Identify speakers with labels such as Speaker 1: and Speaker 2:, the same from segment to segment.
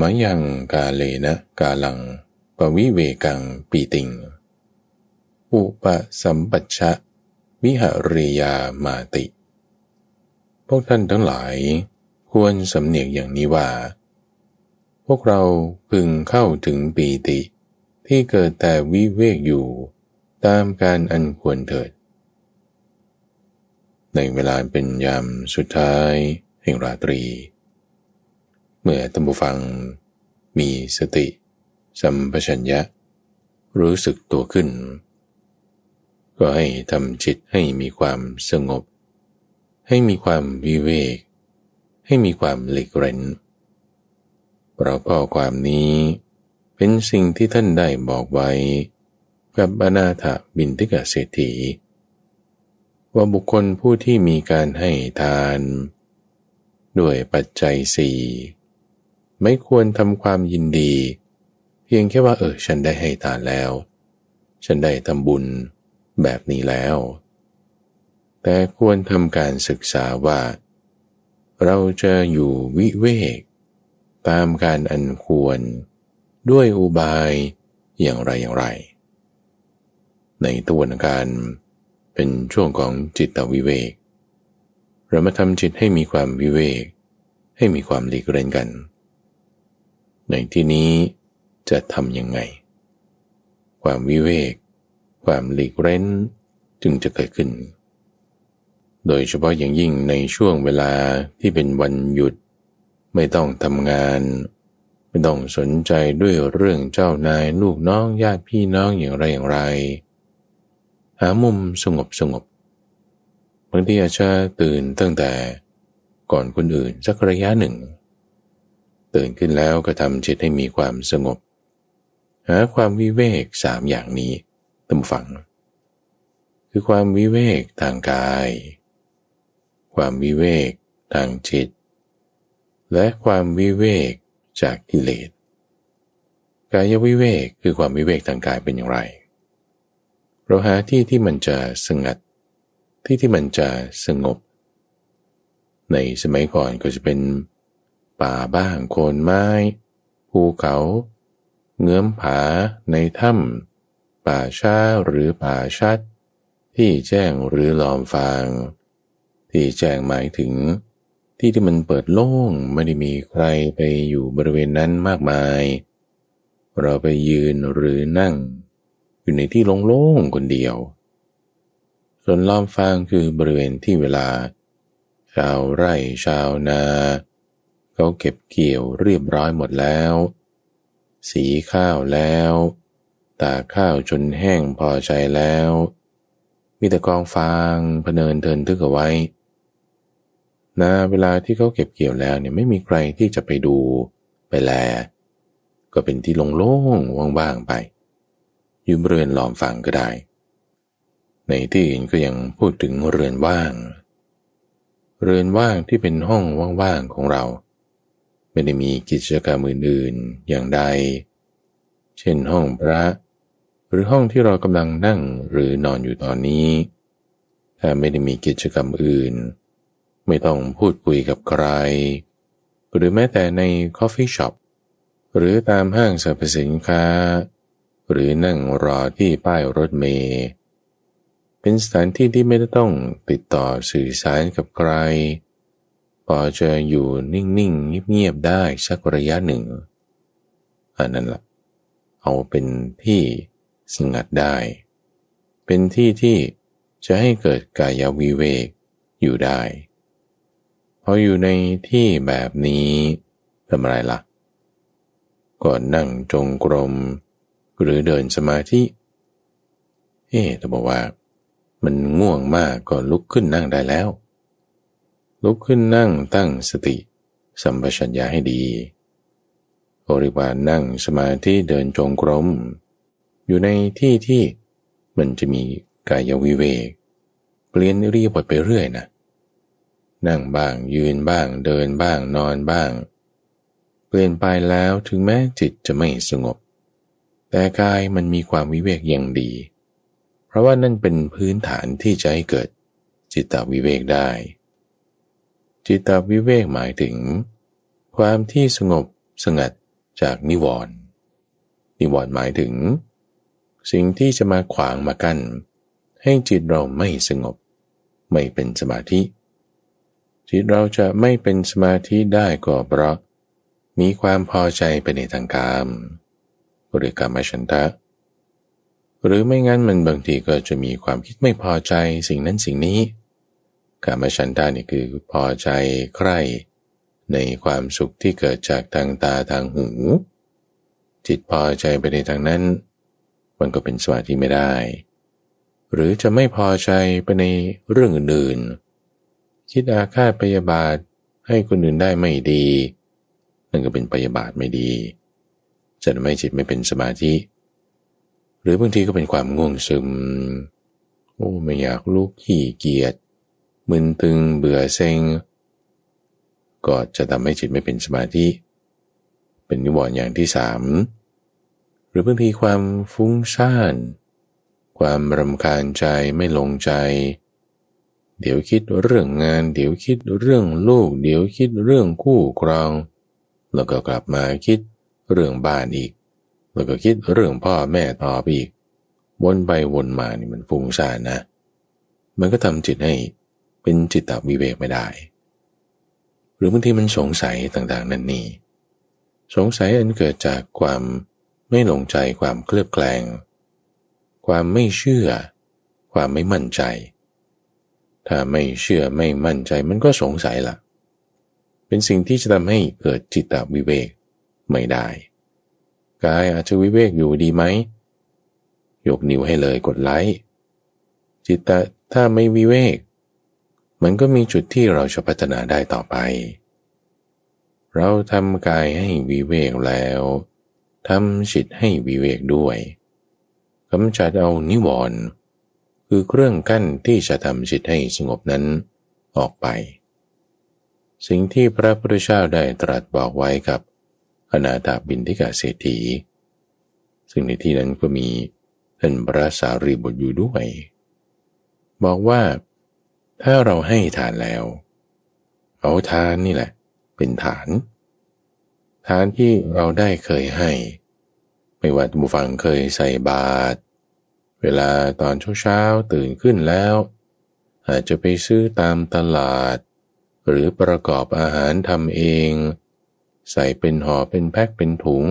Speaker 1: มายังกาเลนะกาลัง ปวิเวกังปีติง อุปสัมปัชชะวิหริยามาติ พวกท่านทั้งหลาย ควรสำเนียกอย่างนี้ว่า พวกเราพึงเข้าถึงปีติ ที่เกิดแต่วิเวกอยู่ตามการอันควรเถิด ในเวลาเป็นยามสุดท้ายแห่งราตรี เมื่อตัมบูฟังมีสติ สัมปชัญญะ รู้สึกตัวขึ้น ก็ให้ทำจิตให้มีความสงบ ให้มีความวิเวก ให้มีความหลีกเร้นเพราะข้อความนี้เป็นสิ่งที่ท่านได้บอกไว้ กับบานาถบินทิกเศรษฐี ว่าบุคคลผู้ที่มีการให้ทาน ด้วยปัจจัยสี่ ไม่ควรทำความยินดี เพียงแค่ว่าเออฉันได้ให้ทานแล้ว ฉันได้ทำบุญแบบนี้แล้ว แต่ควรทำการศึกษาว่า เราจะอยู่วิเวก ตามการอันควร ด้วยอุบายอย่างไรอย่างไร ในตัวนการเป็นช่วงของจิตวิเวกเรามาทำจิตให้มีความวิเวก ให้มีความหลีกเล่นกัน ในที่นี้จะทำยังไง ความวิเวก ความหลีกเล่นจึงจะเกิดขึ้น โดยเฉพาะอย่างยิ่งในช่วงเวลาที่เป็นวันหยุด ไม่ต้องทำงาน ไม่ต้องสนใจด้วยเรื่องเจ้านายลูกน้องญาติพี่น้องอย่างไรอย่างไร หามุมสงบสงบบางทีอาจจะตื่นตั้งแต่ก่อนคนอื่นสักระยะหนึ่ง ตื่นขึ้นแล้วก็ทำจิตให้มีความสงบ หาความวิเวกสามอย่างนี้ตั้งฝัง คือความวิเวกทางกาย ความวิเวกทางจิต และความวิเวกจากกิเลสกายวิเวกคือความวิเวกทางกายเป็นอย่างไร เราหาที่ที่มันจะสงัด ที่ที่มันจะสงบ ในสมัยก่อนก็จะเป็น ป่าบ้างโคนไม้ ภูเขา เงื้อมผาในถ้ำป่าช้าหรือป่าชัด ที่แจ้งหรือลอมฟาง ที่แจ้งหมายถึง ที่ที่มันเปิดโล่งไม่ได้มีใครไปอยู่บริเวณนั้นมากมาย เราไปยืนหรือนั่ง อยู่ในที่โล่งๆคนเดียว ส่วนล้อมฟางคือบริเวณที่เวลาชาวไร่ชาวนา เขาเก็บเกี่ยวเรียบร้อยหมดแล้ว สีข้าวแล้ว ตาข้าวจนแห้งพอใจแล้ว มีแต่กองฟางพเนินเทินทึกเอาไว้นะเวลาที่เขาเก็บเกี่ยวแล้วเนี่ยไม่มีใครที่จะไปดูไปแล ก็เป็นที่โล่งๆว่างๆไป อยู่บริเวณล้อมฝังก็ได้ ในที่อื่นก็ยังพูดถึงเรือนว่าง เรือนว่างที่เป็นห้องว่างๆของเรา ไม่ได้มีกิจกรรมอื่นๆอย่างใด เช่นห้องพระ หรือห้องที่เรากำลังนั่งหรือนอนอยู่ตอนนี้ ถ้าไม่ได้มีกิจกรรมอื่น ไม่ต้องพูดคุยกับใคร หรือแม้แต่ใน coffee shop หรือตามห้างสรรพสินค้า หรือนั่งรอที่ป้ายรถเมล์เป็นสถานที่ที่ไม่ต้องติดต่อสื่อสารกับใคร พอจะอยู่นิ่งๆเงียบๆได้สักระยะหนึ่งอันนั้นละ่ะเอาเป็นที่สงัดได้ เป็นที่ที่จะให้เกิดกายวิเวกอยู่ได้ พออยู่ในที่แบบนี้ทำอะไรละ่ะก็นั่งจงกรม หรือเดินสมาธิ เอ๊แต่บอกว่า มันง่วงมากก็ลุกขึ้นนั่งได้แล้ว ลุกขึ้นนั่งตั้งสติ สัมปชัญญะให้ดีบริวารนั่งสมาธิเดินจงกรม อยู่ในที่ที่มันจะมีกายวิเวก เปลี่ยนรีบทไปเรื่อยนะ นั่งบ้างยืนบ้างเดินบ้างนอนบ้าง เปลี่ยนไปแล้วถึงแม้จิตจะไม่สงบ แต่กายมันมีความวิเวกอย่างดี เพราะว่านั่นเป็นพื้นฐานที่จะให้เกิดจิตตวิเวกได้ จิตวิเวกหมายถึง ความที่สงบสงัดจากนิวรณ์นิวรณ์หมายถึง สิ่งที่จะมาขวางมากัน้นให้จิตเราไม่สงบ ไม่เป็นสมาธิ จิตเราจะไม่เป็นสมาธิได้ก็เพราะ มีความพอใจไปในทางกามหรือกามฉันทะ หรือไม่งั้นมันบางทีก็จะมีความคิดไม่พอใจสิ่งนั้นสิ่งนี้ กามฉันทะนี่คือพอใจใคร่ ในความสุขที่เกิดจากทางตาทางหู จิตพอใจไปในทางนั้น มันก็เป็นสมาธิไม่ได้ หรือจะไม่พอใจไปในเรื่องอื่นๆคิดอาฆาตพยาบาทให้คนอื่นได้ไม่ดี นั่นก็เป็นพยาบาทไม่ดีจะทำให้จิตไม่เป็นสมาธิ หรือบางทีก็เป็นความง่วงซึม โอ้ไม่อยากลุกขี้เกียจ มึนตึงเบื่อเซ็ง ก็จะทำให้จิตไม่เป็นสมาธิ เป็นนิวรณ์อย่างที่สามหรือบางทีความฟุ้งซ่าน ความรำคาญใจไม่ลงใจ เดี๋ยวคิดเรื่องงาน เดี๋ยวคิดเรื่องลูก เดี๋ยวคิดเรื่องคู่ครอง แล้วก็กลับมาคิดเรื่องบ้านอีก แล้วก็คิดเรื่องพ่อแม่ต่อไปอีก วนไปวนมานี่มันฟุ้งซ่านนะ มันก็ทำจิตให้ เป็นจิตตวิเวกไม่ได้ หรือบางทีมันสงสัยต่างๆ นั่นนี่สงสัยอันเกิดจากความไม่หลงใจความเคลือบแคลง ความไม่เชื่อ ความไม่มั่นใจ ถ้าไม่เชื่อไม่มั่นใจมันก็สงสัยละ่ะ เป็นสิ่งที่จะทำให้เกิดจิตตวิเวกไม่ได้กายอาจจะวิเวกอยู่ดีไหม ยกนิ้วให้เลยกดไลค์จิตตถ้าไม่วิเวก มันก็มีจุดที่เราจะพัฒนาได้ต่อไป เราทำกายให้วิเวกแล้วทำจิตให้วิเวกด้วยกำจัดเอานิวรณ์คือเครื่องกั้นที่จะทำจิตให้สงบนั้นออกไป สิ่งที่พระพุทธเจ้าได้ตรัสบอกไว้กับอนาถาบินทิกาเศรษฐี ซึ่งในที่นั้นก็มีท่านพระสารีบุตรอยู่ด้วย บอกว่า ถ้าเราให้ทานแล้ว เอาทานนี่แหละ เป็นฐานทานที่เราได้เคยให้ ไม่ว่าบุฟังเคยใส่บาตรเวลาตอนเช้าๆตื่นขึ้นแล้ว อาจจะไปซื้อตามตลาด หรือประกอบอาหารทำเอง ใส่เป็นห่อเป็นแพ็คเป็นถุง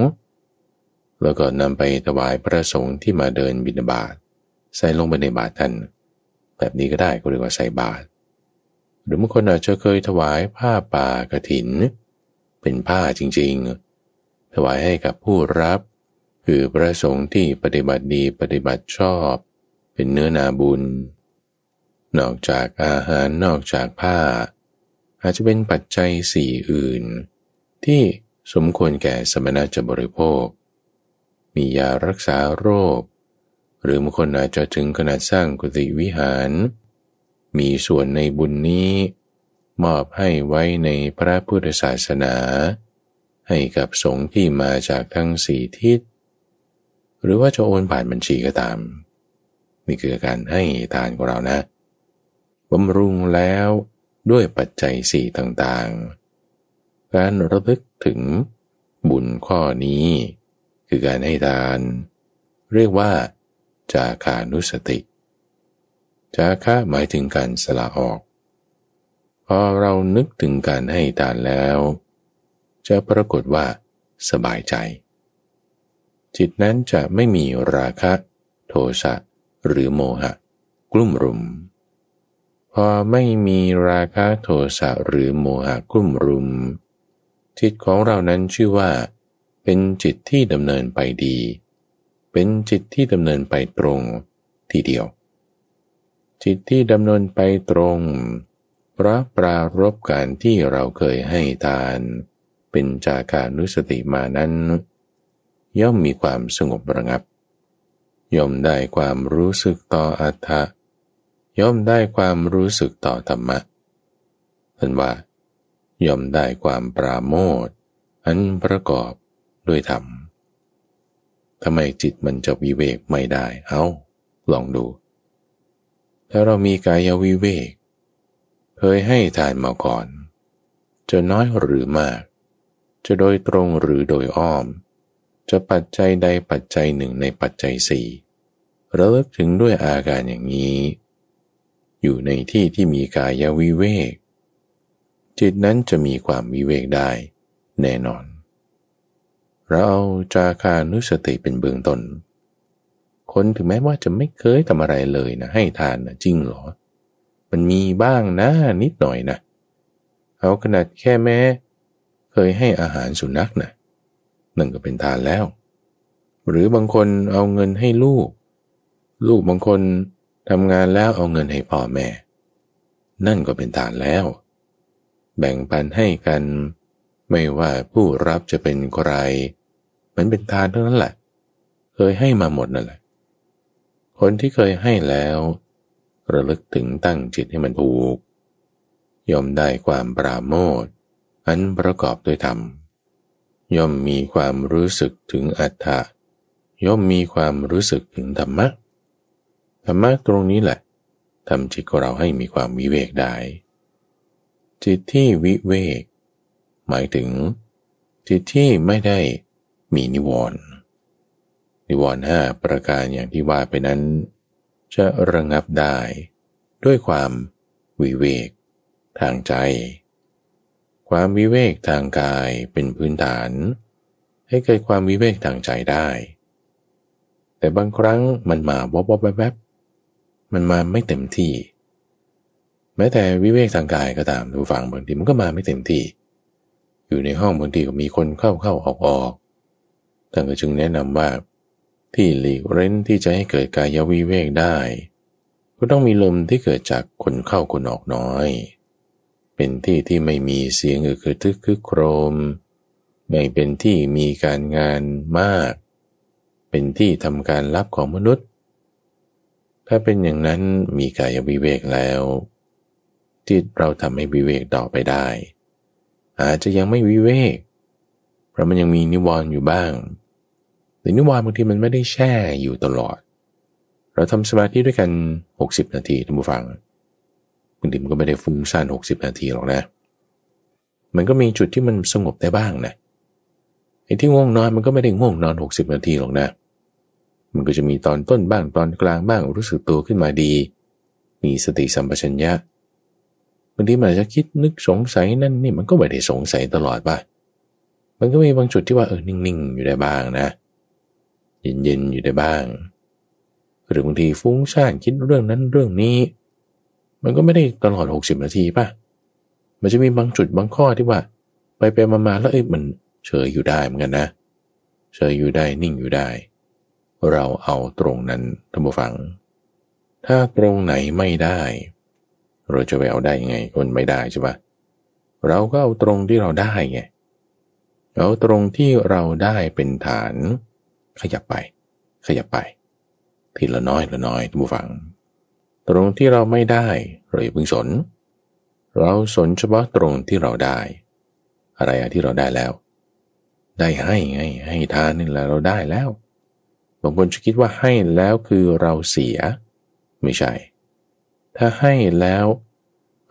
Speaker 1: แล้วก็นำไปถวายพระสงฆ์ที่มาเดินบิณฑบาตใส่ลงไปในบาตรท่าน แบบนี้ก็ได้ก็เรียกว่าใส่บาตรหรือบางคนอาจจะเคยถวายผ้าป่ากระถิน เป็นผ้าจริงๆ ถวายให้กับผู้รับ คือพระสงฆ์ที่ปฏิบัติดีปฏิบัติชอบ เป็นเนื้อนาบุญ นอกจากอาหารนอกจากผ้า อาจจะเป็นปัจจัยสี่อื่น ที่สมควรแก่สมณะจะบริโภค มียารักษาโรค หรือบางคนอาจจะถึงขนาดสร้างกุฏิวิหาร มีส่วนในบุญนี้ มอบให้ไว้ในพระพุทธศาสนา ให้กับสงฆ์ที่มาจากทั้งสี่ทิศ หรือว่าจะโอนผ่านบัญชีก็ตาม นี่คือการให้ทานของเรานะบำรุงแล้วด้วยปัจจัยสี่ต่างๆ การระลึกถึงบุญข้อนี้ คือการให้ทาน เรียกว่า จาคานุสติ จาคะหมายถึงการสละออก พอเรานึกถึงการให้ทานแล้ว จะปรากฏว่าสบายใจ จิตนั้นจะไม่มีราคะ โทสะหรือโมหะ กลุ่มรุม พอไม่มีราคะโทสะหรือโมหะกลุ่มรุม จิตของเรานั้นชื่อว่า เป็นจิตที่ดำเนินไปดี เป็นจิตที่ดำเนินไปตรงทีเดียว จิตที่ดำเนินไปตรงพราะปรารบการที่เราเคยให้ทาน เป็นจากานุสติมานั้น ย่อมมีความสงบระงับ ย่อมได้ความรู้สึกต่ออัตถะย่อมได้ความรู้สึกต่อธรรมะท่านว่า ย่อมได้ความปราโมทอันประกอบด้วยธรรม ทำไมจิตมันจะวิเวกไม่ได้ เอาลองดู ถ้าเรามีกายวิเวก เคยให้ทานมาก่อน จะน้อยหรือมาก จะโดยตรงหรือโดยอ้อม จะปัจจัยใดปัจจัยหนึ่งในปัจจัยสี่ระลึกถึงด้วยอาการอย่างนี้ อยู่ในที่ที่มีกายวิเวก จิตนั้นจะมีความวิเวกได้ แน่นอน เราเอาจาคานุสติเป็นเบื้องต้น คนถึงแม้ว่าจะไม่เคยทำอะไรเลยนะ ให้ทานนะจริงหรอ มันมีบ้างนะนิดหน่อยนะเอาขนาดแค่แม้เคยให้อาหารสุนัขนะนั่นก็เป็นทานแล้ว หรือบางคนเอาเงินให้ลูก ลูกบางคนทำงานแล้วเอาเงินให้พ่อแม่ นั่นก็เป็นทานแล้ว แบ่งปันให้กัน ไม่ว่าผู้รับจะเป็นใครมันเป็นทานทั้งนั้นแหละ เคยให้มาหมดนั่นแหละ คนที่เคยให้แล้ว ระลึกถึงตั้งจิตให้มันถูกย่อมได้ความปราโมทอันประกอบด้วยธรรม ย่อมมีความรู้สึกถึงอัตถะย่อมมีความรู้สึกถึงธรรมะ ธรรมะตรงนี้แหละทำจิตของเราให้มีความวิเวกได้ จิตที่วิเวก หมายถึง จิตที่ไม่ได้มีนิวรณ์นิวรณ์ห้าประการอย่างที่ว่าไปนั้น จะระงับได้ ด้วยความวิเวก ทางใจ ความวิเวกทางกายเป็นพื้นฐาน ให้เกิดความวิเวกทางใจได้ แต่บางครั้งมันมาวบวบแวบมันมาไม่เต็มที่ แม้แต่วิเวกทางกายก็ตามดูฟังบางทีมันก็มาไม่เต็มที่ อยู่ในห้องบางทีก็มีคนเข้าเข้าออกออกท่านก็จึงแนะนำว่า ที่หลีกเร้นที่จะให้เกิดกายวิเวกได้ ก็ต้องมีลมที่เกิดจากคนเข้าคนออกน้อย เป็นที่ที่ไม่มีเสียงอือคือทึกคือโครม ไม่เป็นที่มีการงานมาก เป็นที่ทำการรับของมนุษย์ ถ้าเป็นอย่างนั้นมีกายวิเวกแล้วจิตเราทำให้วิเวกต่อไปได้ อาจจะยังไม่วิเวก เพราะมันยังมีนิวรณ์อยู่บ้างแต่นิวรณ์บางทีมันไม่ได้แช่อยู่ตลอด เราทำสมาธิด้วยกัน 60 นาทีท่านผู้ฟังบางทีมันก็ไม่ได้ฟุ้งซ่านหกสิบนาทีหรอกนะ มันก็มีจุดที่มันสงบได้บ้างนะไอ้ที่ง่วงนอนมันก็ไม่ได้ง่วงนอนหกสิบนาทีหรอกนะ มันก็จะมีตอนต้นบ้างตอนกลางบ้างรู้สึกตัวขึ้นมาดี มีสติสัมปชัญญะ บางทีมันอาจจะคิดนึกสงสัยนั่นนี่มันก็ไม่ได้สงสัยตลอดป่ะมันก็มีบางจุดที่ว่าเออนิ่งๆ อยู่ได้บ้างนะเย็นๆอยู่ได้บ้าง หรือบางทีฟุ้งซ่านคิดเรื่องนั้นเรื่องนี้ มันก็ไม่ได้ตลอด 60 นาทีป่ะมันจะมีบางจุดบางข้อที่ว่า ไปไปมาๆแล้วเอ้ยมันเฉยอยู่ได้เหมือนกันนะเฉยอยู่ได้นิ่งอยู่ได้ เราเอาตรงนั้นท่านผู้ฟัง ถ้าตรงไหนไม่ได้ เราจะไปเอาได้ยังไงคนไม่ได้ใช่ปะเราก็เอาตรงที่เราได้ไงเอาตรงที่เราได้เป็นฐาน ขยับไป ขยับไป ทีละน้อยละน้อยท่านผู้ฟัง ตรงที่เราไม่ได้เราอย่าพึงสน เราสนเฉพาะตรงที่เราได้ อะไรที่เราได้แล้ว ได้ให้ไงให้ทานนี่แหละเราได้แล้วบางคนจะคิดว่าให้แล้วคือเราเสีย ไม่ใช่ ถ้าให้แล้ว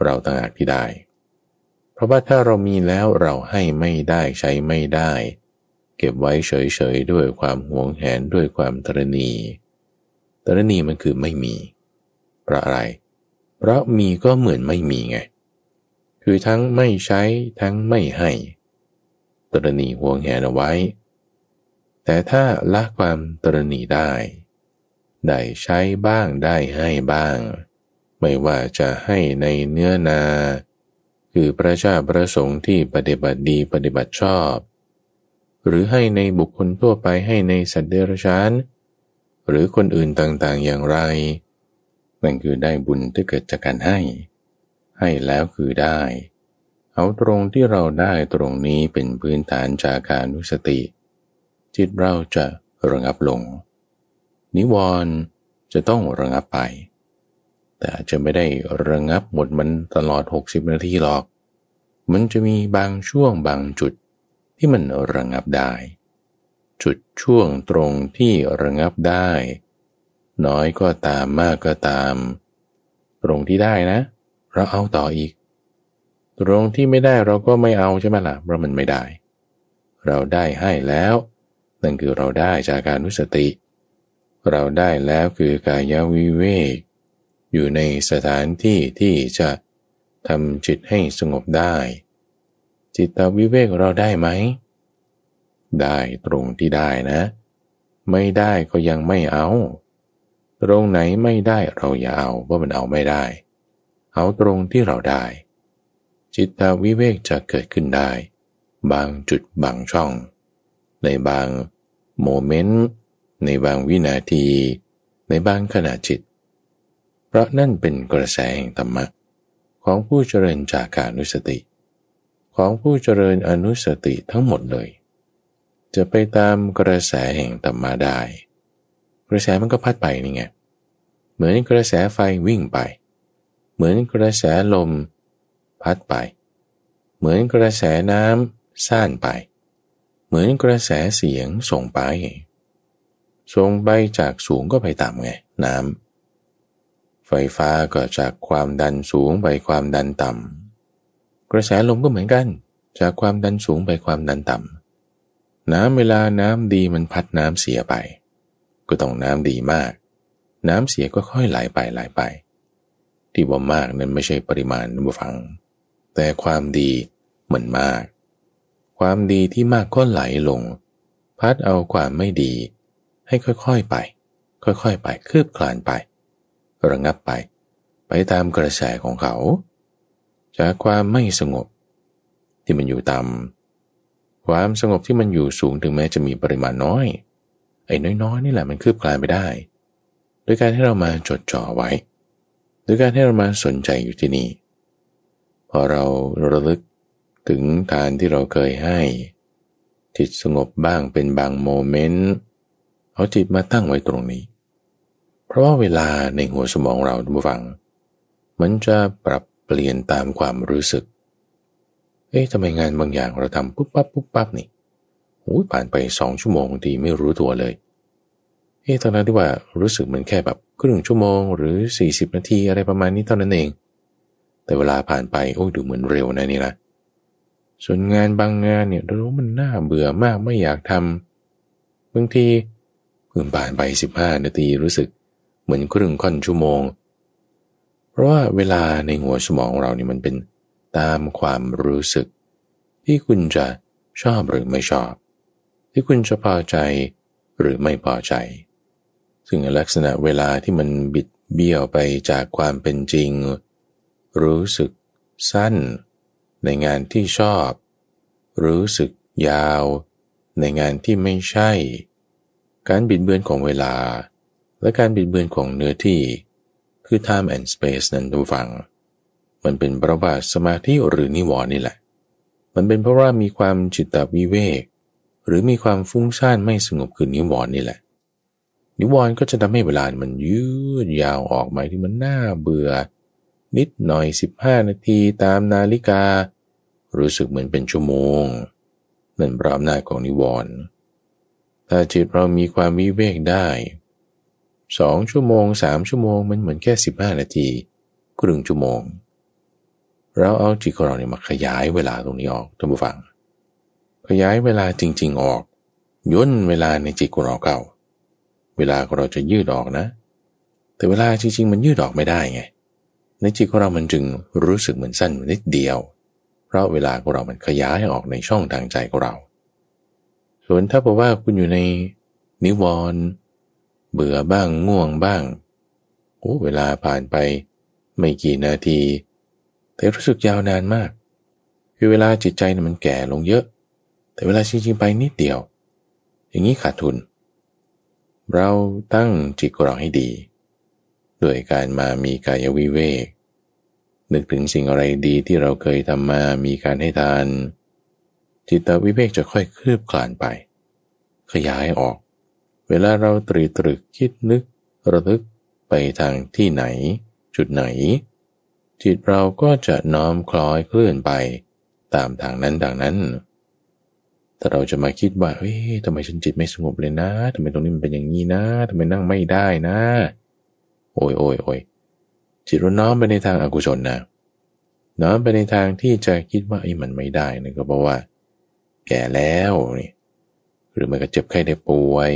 Speaker 1: เราต่างหากที่ได้ เพราะว่าถ้าเรามีแล้วเราให้ไม่ได้ใช้ไม่ได้ เก็บไว้เฉยๆด้วยความหวงแหนด้วยความตรณีตรณีมันคือไม่มีเพราะอะไร เพราะมีก็เหมือนไม่มีไง คือทั้งไม่ใช้ทั้งไม่ให้ ตรณีหวงแหนเอาไว้ แต่ถ้าละความตรณีได้ ได้ใช้บ้างได้ให้บ้าง ไม่ว่าจะให้ในเนื้อนา คือพระชาประสงค์ที่ปฏิบัติดีปฏิบัติชอบ หรือให้ในบุคคลทั่วไปให้ในสัตว์เดรัจฉานหรือคนอื่นต่างๆอย่างไร นั่นคือได้บุญที่เกิดจากการให้ ให้แล้วคือได้ เอาตรงที่เราได้ตรงนี้เป็นพื้นฐานจากการนุสติ จิตเราจะระงับลง นิวรณ์จะต้องระงับไป แต่จะไม่ได้ระงับหมดมันตลอด 60 นาทีหรอก มันจะมีบางช่วงบางจุดที่มันระงับได้ จุดช่วงตรงที่ระงับได้ น้อยก็ตามมากก็ตาม ตรงที่ได้นะ เราเอาต่ออีก ตรงที่ไม่ได้เราก็ไม่เอาใช่ไหมล่ะเพราะมันไม่ได้ เราได้ให้แล้ว นั่นคือเราได้จากการนุสติ เราได้แล้วคือกายวิเวก อยู่ในสถานที่ที่จะทำจิตให้สงบได้ จิตตวิเวกเราได้ไหม ได้ตรงที่ได้นะ ไม่ได้ก็ยังไม่เอา ตรงไหนไม่ได้เราอย่าเอาว่ามันเอาไม่ได้ เอาตรงที่เราได้ จิตตวิเวกจะเกิดขึ้นได้ บางจุดบางช่อง ในบางโมเมนต์ในบางวินาที ในบางขณะจิต พราะนั่นเป็นกระแสแห่งธรรมะของผู้เจริญจากกานุสติ ของผู้เจริญอนุสติทั้งหมดเลย จะไปตามกระแสแห่งธรรมะได้ กระแสมันก็พัดไปนี่ไงเหมือนกระแสไฟวิ่งไป เหมือนกระแสลม พัดไป เหมือนกระแสน้ำซ่านไป เหมือนกระแสเสียงส่งไป ส่งไปจากสูงก็ไปต่ำไงน้ำ ไฟฟ้าก็จากความดันสูงไปความดันต่ำกระแสลมก็เหมือนกัน จากความดันสูงไปความดันต่ำน้ำเวลาน้ำดีมันพัดน้ำเสียไป ก็ต้องน้ำดีมาก น้ำเสียก็ค่อยไหลไปไหลไป ที่ว่ามากนั้นไม่ใช่ปริมาณนบฟัง แต่ความดีเหมือนมาก ความดีที่มากก็ไหลลง พัดเอาความไม่ดี ให้ค่อยๆไป ค่อยๆไปคืบคลานไป ระงับไป ไปตามกระแสของเขา จากความไม่สงบที่มันอยู่ต่ำความสงบที่มันอยู่สูงถึงแม้จะมีปริมาณน้อย ไอ้น้อยๆนี่แหละมันคืบคลายไปได้ โดยการให้เรามาจดจ่อไว้ โดยการให้เรามาสนใจอยู่ที่นี่ พอเราระลึกถึงทานที่เราเคยให้ จิตสงบบ้างเป็นบางโมเมนต์ เอาจิตมาตั้งไว้ตรงนี้ ราะว่าเวลาในหัวสมองเราทุกฝัง มันจะปรับเปลี่ยนตามความรู้สึก เอ๊ะทำไมงานบางอย่างเราทำปุ๊บปั๊บปุ๊บปั๊บนี่โอ้ยผ่านไปสองชั่วโมงดีไม่รู้ตัวเลย เอ๊ะตอนนั้นที่ว่ารู้สึกมันแค่แบบครึ่งชั่วโมงหรือ 40 นาทีอะไรประมาณนี้เท่านั้นเอง แต่เวลาผ่านไปโอ้ยดูเหมือนเร็วนะนี่นะ ส่วนงานบางงานเนี่ยรู้มันน่าเบื่อมากไม่อยากทำบางทีเพิ่งผ่านไป 15 นาทีรู้สึก เหมือนครึ่งค่อนชั่วโมง เพราะว่าเวลาในหัวสมองเรานี่มันเป็นตามความรู้สึก ที่คุณจะชอบหรือไม่ชอบ ที่คุณจะพอใจหรือไม่พอใจ ซึ่งลักษณะเวลาที่มันบิดเบี้ยวไปจากความเป็นจริง รู้สึกสั้น ในงานที่ชอบ รู้สึกยาว ในงานที่ไม่ใช่ การบิดเบือนของเวลา และการบิดเบือนของเนื้อที่ คือ time and space นั้นทุกฝัง มันเป็นเพราะว่าสมาธิหรือนิวรณ์นี่แหละ มันเป็นเพราะว่ามีความจิตตวิเวก หรือมีความฟุ้งซ่านไม่สงบคือนิวรณ์นี่แหละ นิวรณ์ก็จะทำให้เวลามันยืดยาวออกมาที่มันน่าเบื่อ นิดหน่อย 15 นาทีตามนาฬิกา รู้สึกเหมือนเป็นชั่วโมงนั่นเพราะอำนาของนิวรณ์ถ้าจิตเรามีความวิเวกได้ สองชั่วโมงสามชั่วโมงมันเหมือนแค่สิบห้านาทีครึ่งชั่วโมง เราเอาจิตของเราเนี่ยมาขยายเวลาตรงนี้ออกท่านผู้ฟัง ขยายเวลาจริง ๆออกย่นเวลาในจิตของเราเก่า เวลาของเราจะยืดออกนะ แต่เวลาจริง ๆ มันยืดออกไม่ได้ไง ในจิตของเรามันจึงรู้สึกเหมือนสั้นนิดเดียว เพราะเวลาของเรามันขยายออกในช่องทางใจของเรา ส่วนถ้าบอกว่าคุณอยู่ในนิวรณ์ เบื่อบ้างง่วงบ้างโอ้เวลาผ่านไป ไม่กี่นาที แต่รู้สึกยาวนานมาก คือเวลาจิตใจเนี่ยมันแก่ลงเยอะ แต่เวลาจริงๆไปนิดเดียว อย่างนี้ขาดทุน เราตั้งจิตของเราให้ดี ด้วยการมามีกายวิเวกนึกถึงสิ่งอะไรดีที่เราเคยทำมา มีการให้ทาน จิตวิเวกจะค่อยคลืบคลานไป ขยายออก เวลาเราตรีตรึกคิดนึก ระลึกไปทางที่ไหน จุดไหน จิตเราก็จะน้อมคล้อยเคลื่อนไปตามทางนั้นทางนั้นถ้าเราจะมาคิดว่าเฮ้ยทำไมฉันจิตไม่สงบเลยนะทำไมตรงนี้มันเป็นอย่างนี้นะทำไมนั่งไม่ได้นะ โอ้ยโอ้ยโอ้ยจิตเราน้อมไปในทางอากุศลนะน้อมไปในทางที่จะคิดว่าไอ้มันไม่ได้นะก็เพราะว่า แก่แล้วนี่หรือไม่ก็เจ็บไข้ได้ป่วย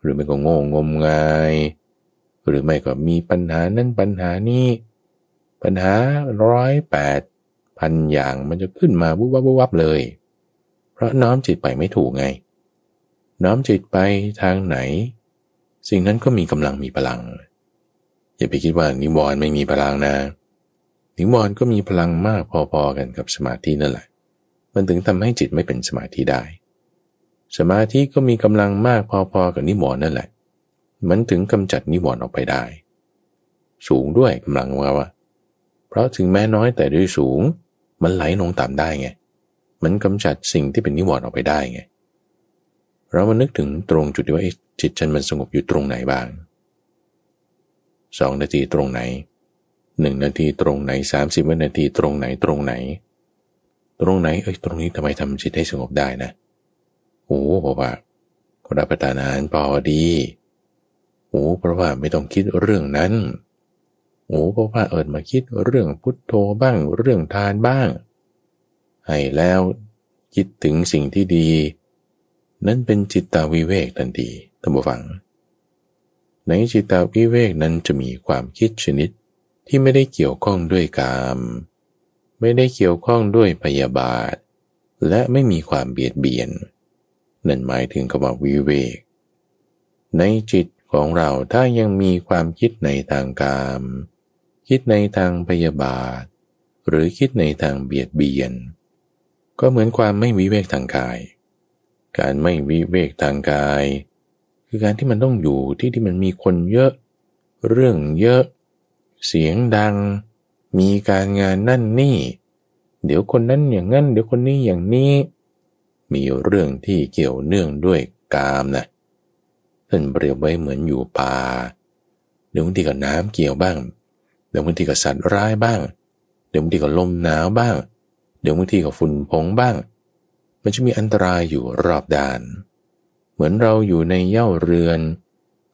Speaker 1: หรือไม่ก็โง่งมงาย หรือไม่ก็มีปัญหานั้นปัญหานี้ ปัญหาร้อยแปดพันอย่างมันจะขึ้นมาวุบวับวุบวับเลย เพราะน้อมจิตไปไม่ถูกไง น้อมจิตไปทางไหน สิ่งนั้นก็มีกำลังมีพลัง อย่าไปคิดว่านิวรณ์ไม่มีพลังนะนิวรณ์ก็มีพลังมากพอๆกันกับสมาธินั่นแหละ มันถึงทำให้จิตไม่เป็นสมาธิได้ สมาธิก็มีกำลังมากพอๆกับนิวรณ์นั่นแหละ มันถึงกำจัดนิวรณ์ออกไปได้ สูงด้วยกำลังว่าว่าเพราะถึงแม้น้อยแต่ด้วยสูง มันไหลลงต่ำได้ไง มันกำจัดสิ่งที่เป็นนิวรณ์ออกไปได้ไง เรามานึกถึงตรงจุดที่ว่าจิตฉันมันสงบอยู่ตรงไหนบ้างสองนาทีตรงไหนหนึ่งนาทีตรงไหนสามสิบวินาทีตรงไหนตรงไหน ตรงไหนเอ้ยตรงนี้ทำไมทำจิตให้สงบได้นะ โอ้บอกว่ารับประทานอาหารพอดีโอ้เพราะว่าไม่ต้องคิดเรื่องนั้นโอ้เพราะว่าเอิดมาคิดเรื่องพุทโธบ้างเรื่องทานบ้าง ให้แล้วคิดถึงสิ่งที่ดี นั้นเป็นจิตตาวิเวกทันทีท่านผู้ฟัง ในจิตตาวิเวกนั้นจะมีความคิดชนิดที่ไม่ได้เกี่ยวข้องด้วยกาม ไม่ได้เกี่ยวข้องด้วยพยาบาท และไม่มีความเบียดเบียน นั่นหมายถึงคำว่าวิเวก ในจิตของเราถ้ายังมีความคิดในทางกาม คิดในทางพยาบาท หรือคิดในทางเบียดเบียน ก็เหมือนความไม่วิเวกทางกาย การไม่วิเวกทางกาย คือการที่มันต้องอยู่ที่ที่มันมีคนเยอะ เรื่องเยอะ เสียงดัง มีการงานนั่นนี่ เดี๋ยวคนนั้นอย่างนั้น เดี๋ยวคนนี้อย่างนี้ มีเรื่องที่เกี่ยวเนื่องด้วยกามนะท่านเปรียบไว้เหมือนอยู่ป่าเดี๋ยวบางทีก็น้ำเกี่ยวบ้าง เดี๋ยวบางทีก็สัตว์ร้ายบ้าง เดี๋ยวบางทีก็ลมหนาวบ้าง เดี๋ยวบางทีก็ฝุ่นผงบ้าง มันจะมีอันตรายอยู่รอบด้าน เหมือนเราอยู่ในเย่าเรือน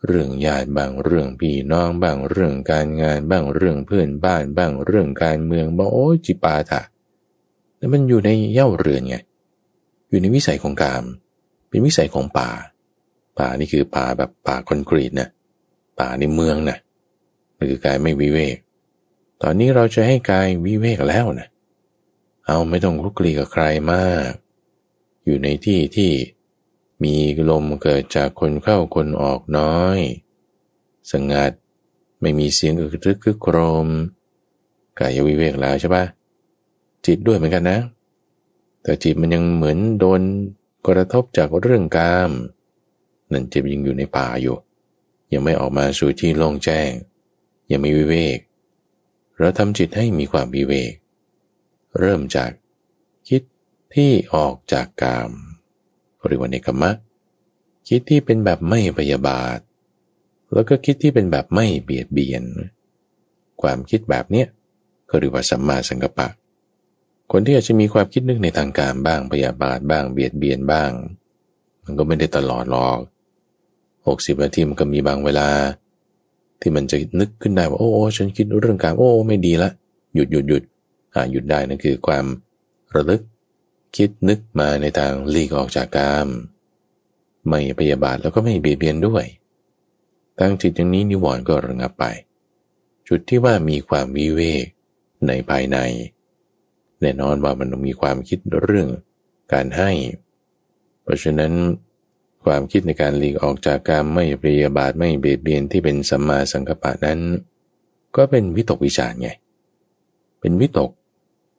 Speaker 1: เรื่องญาติบางเรื่องพี่น้องบ้างเรื่องการงานบ้างเรื่องเพื่อนบ้านบ้างเรื่องการเมืองบ้างโอ้จิปาถะแล้วมันอยู่ในเย่าเรือนไง อยู่ในวิสัยของกาม เป็นวิสัยของป่า ป่านี่คือป่าแบบป่าคอนกรีตนะป่าในเมืองนะมันคือกายไม่วิเวก ตอนนี้เราจะให้กายวิเวกแล้วนะเอาไม่ต้องลุกลีกับใครมาก อยู่ในที่ที่มีลมเกิดจากคนเข้าคนออกน้อย สงัดไม่มีเสียงอึกทึกคึกโครมกายวิเวกแล้วใช่ปะจิตด้วยเหมือนกันนะ แต่จิตมันยังเหมือนโดนกระทบจากเรื่องกาม นั่นจิตยังอยู่ในป่าอยู่ ยังไม่ออกมาสู่ที่โล่งแจ้ง ยังไม่วิเวก เราทำจิตให้มีความวิเวก เริ่มจากคิดที่ออกจากกามหรือว่าเนกมะ คิดที่เป็นแบบไม่พยาบาท แล้วก็คิดที่เป็นแบบไม่เบียดเบียน ความคิดแบบเนี้ยก็เรียกว่าสัมมาสังกัปปะ คนที่อาจจะมีความคิดนึกในทางการบ้างพยาบาทบ้างเบียดเบียนบ้าง มันก็ไม่ได้ตลอดหรอกหกสิบนาทีมันก็มีบางเวลา ที่มันจะนึกขึ้นได้ว่าโอ้ฉันคิดเรื่องการโอ้ไม่ดีละหยุดหยุดหยุดอ่าหยุดได้นั่นคือความระลึก คิดนึกมาในทางหลีกออกจากกามไม่พยาบาทแล้วก็ไม่เบียดเบียนด้วยตั้งจิตอย่างนี้นิวรณ์ก็ระงับไป จุดที่ว่ามีความวิเวกในภายใน แน่นอนว่ามันมีความคิดเรื่องการให้ เพราะฉะนั้น ความคิดในการหลีกออกจากการไม่ปริยบาทไม่เบียดเบียนที่เป็นสัมมาสังกัปปะนั้น ก็เป็นวิตกวิจารไง เป็นวิตก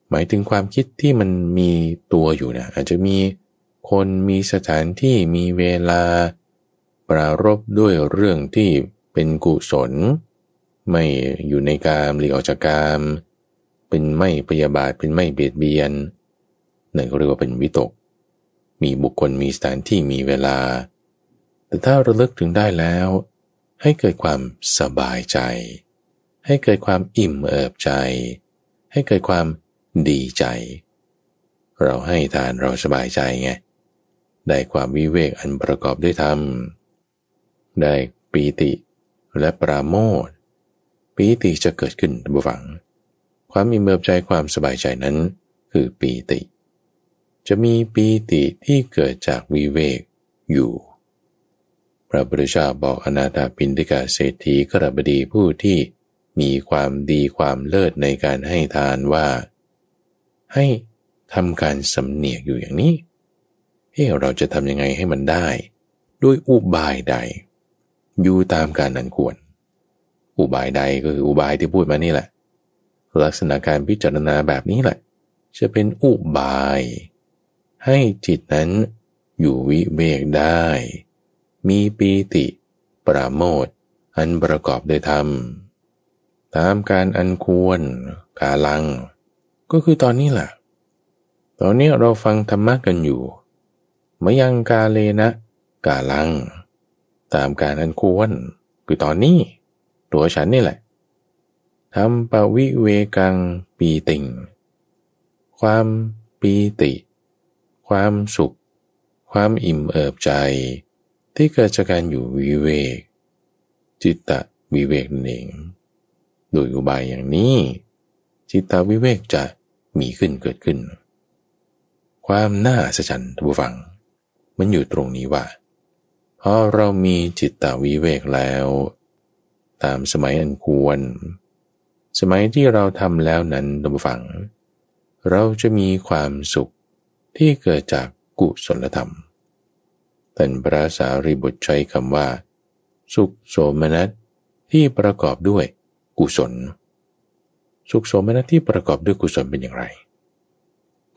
Speaker 1: หมายถึงความคิดที่มันมีตัวอยู่นะอาจจะมีคนมีสถานที่มีเวลา ปรารบด้วยเรื่องที่เป็นกุศล ไม่อยู่ในการหลีกออกจากการ เป็นไม่พยาบาทเป็นไม่เบียดเบียนนั่นก็เรียกว่าเป็นวิตก มีบุคคลมีสถานที่มีเวลา แต่ถ้าระลึกถึงได้แล้ว ให้เกิดความสบายใจ ให้เกิดความอิ่มเอิบใจ ให้เกิดความดีใจ เราให้ทานเราสบายใจไงได้ความวิเวกอันประกอบด้วยธรรม ได้ปีติและปราโมทปีติจะเกิดขึ้นบุฟัง ความอิ่มเอิบใจความสบายใจนั้นคือปีติ จะมีปีติที่เกิดจากวิเวกอยู่ พระพุทธเจ้าบอกอนาถาปินฑิกาเศรษฐีกระบดีผู้ที่มีความดีความเลิศในการให้ทานว่า ให้ทำการสำเนียกอยู่อย่างนี้เฮ้เราจะทำยังไงให้มันได้ ด้วยอุบายใด อยู่ตามการนันควร อุบายใดก็คืออุบายที่พูดมานี่แหละ ลักษณะการพิจารณาแบบนี้แหละ จะเป็นอุบาย ให้จิตนั้นอยู่วิเวกได้ มีปีติปราโมทอันประกอบด้วยธรรม ตามการอันควรกาลัง ก็คือตอนนี้แหละตอนนี้เราฟังธรรมะกันอยู่มยังกาเลนะ กาลัง ตามการอันควร คือตอนนี้ ตัวฉันนี่แหละ ทำปวิเวกังปีติง ความปีติ ความสุข ความอิ่มเอิบใจ ที่เกิดจากการอยู่วิเวก จิตตะวิเวกนั่นเองโดยอุบายอย่างนี้ จิตตวิเวกจะมีขึ้นเกิดขึ้น ความน่าสะชันทุกฝัง มันอยู่ตรงนี้ว่าพอเรามีจิตตวิเวกแล้ว ตามสมัยอันควร สมัยที่เราทำแล้วนั้นทุกฝัง เราจะมีความสุขที่เกิดจากกุศลธรรมท่านพระสารีบุตรใช้คำว่า สุขโสมนัสที่ประกอบด้วยกุศล สุขโสมนัสที่ประกอบด้วยกุศลเป็นอย่างไร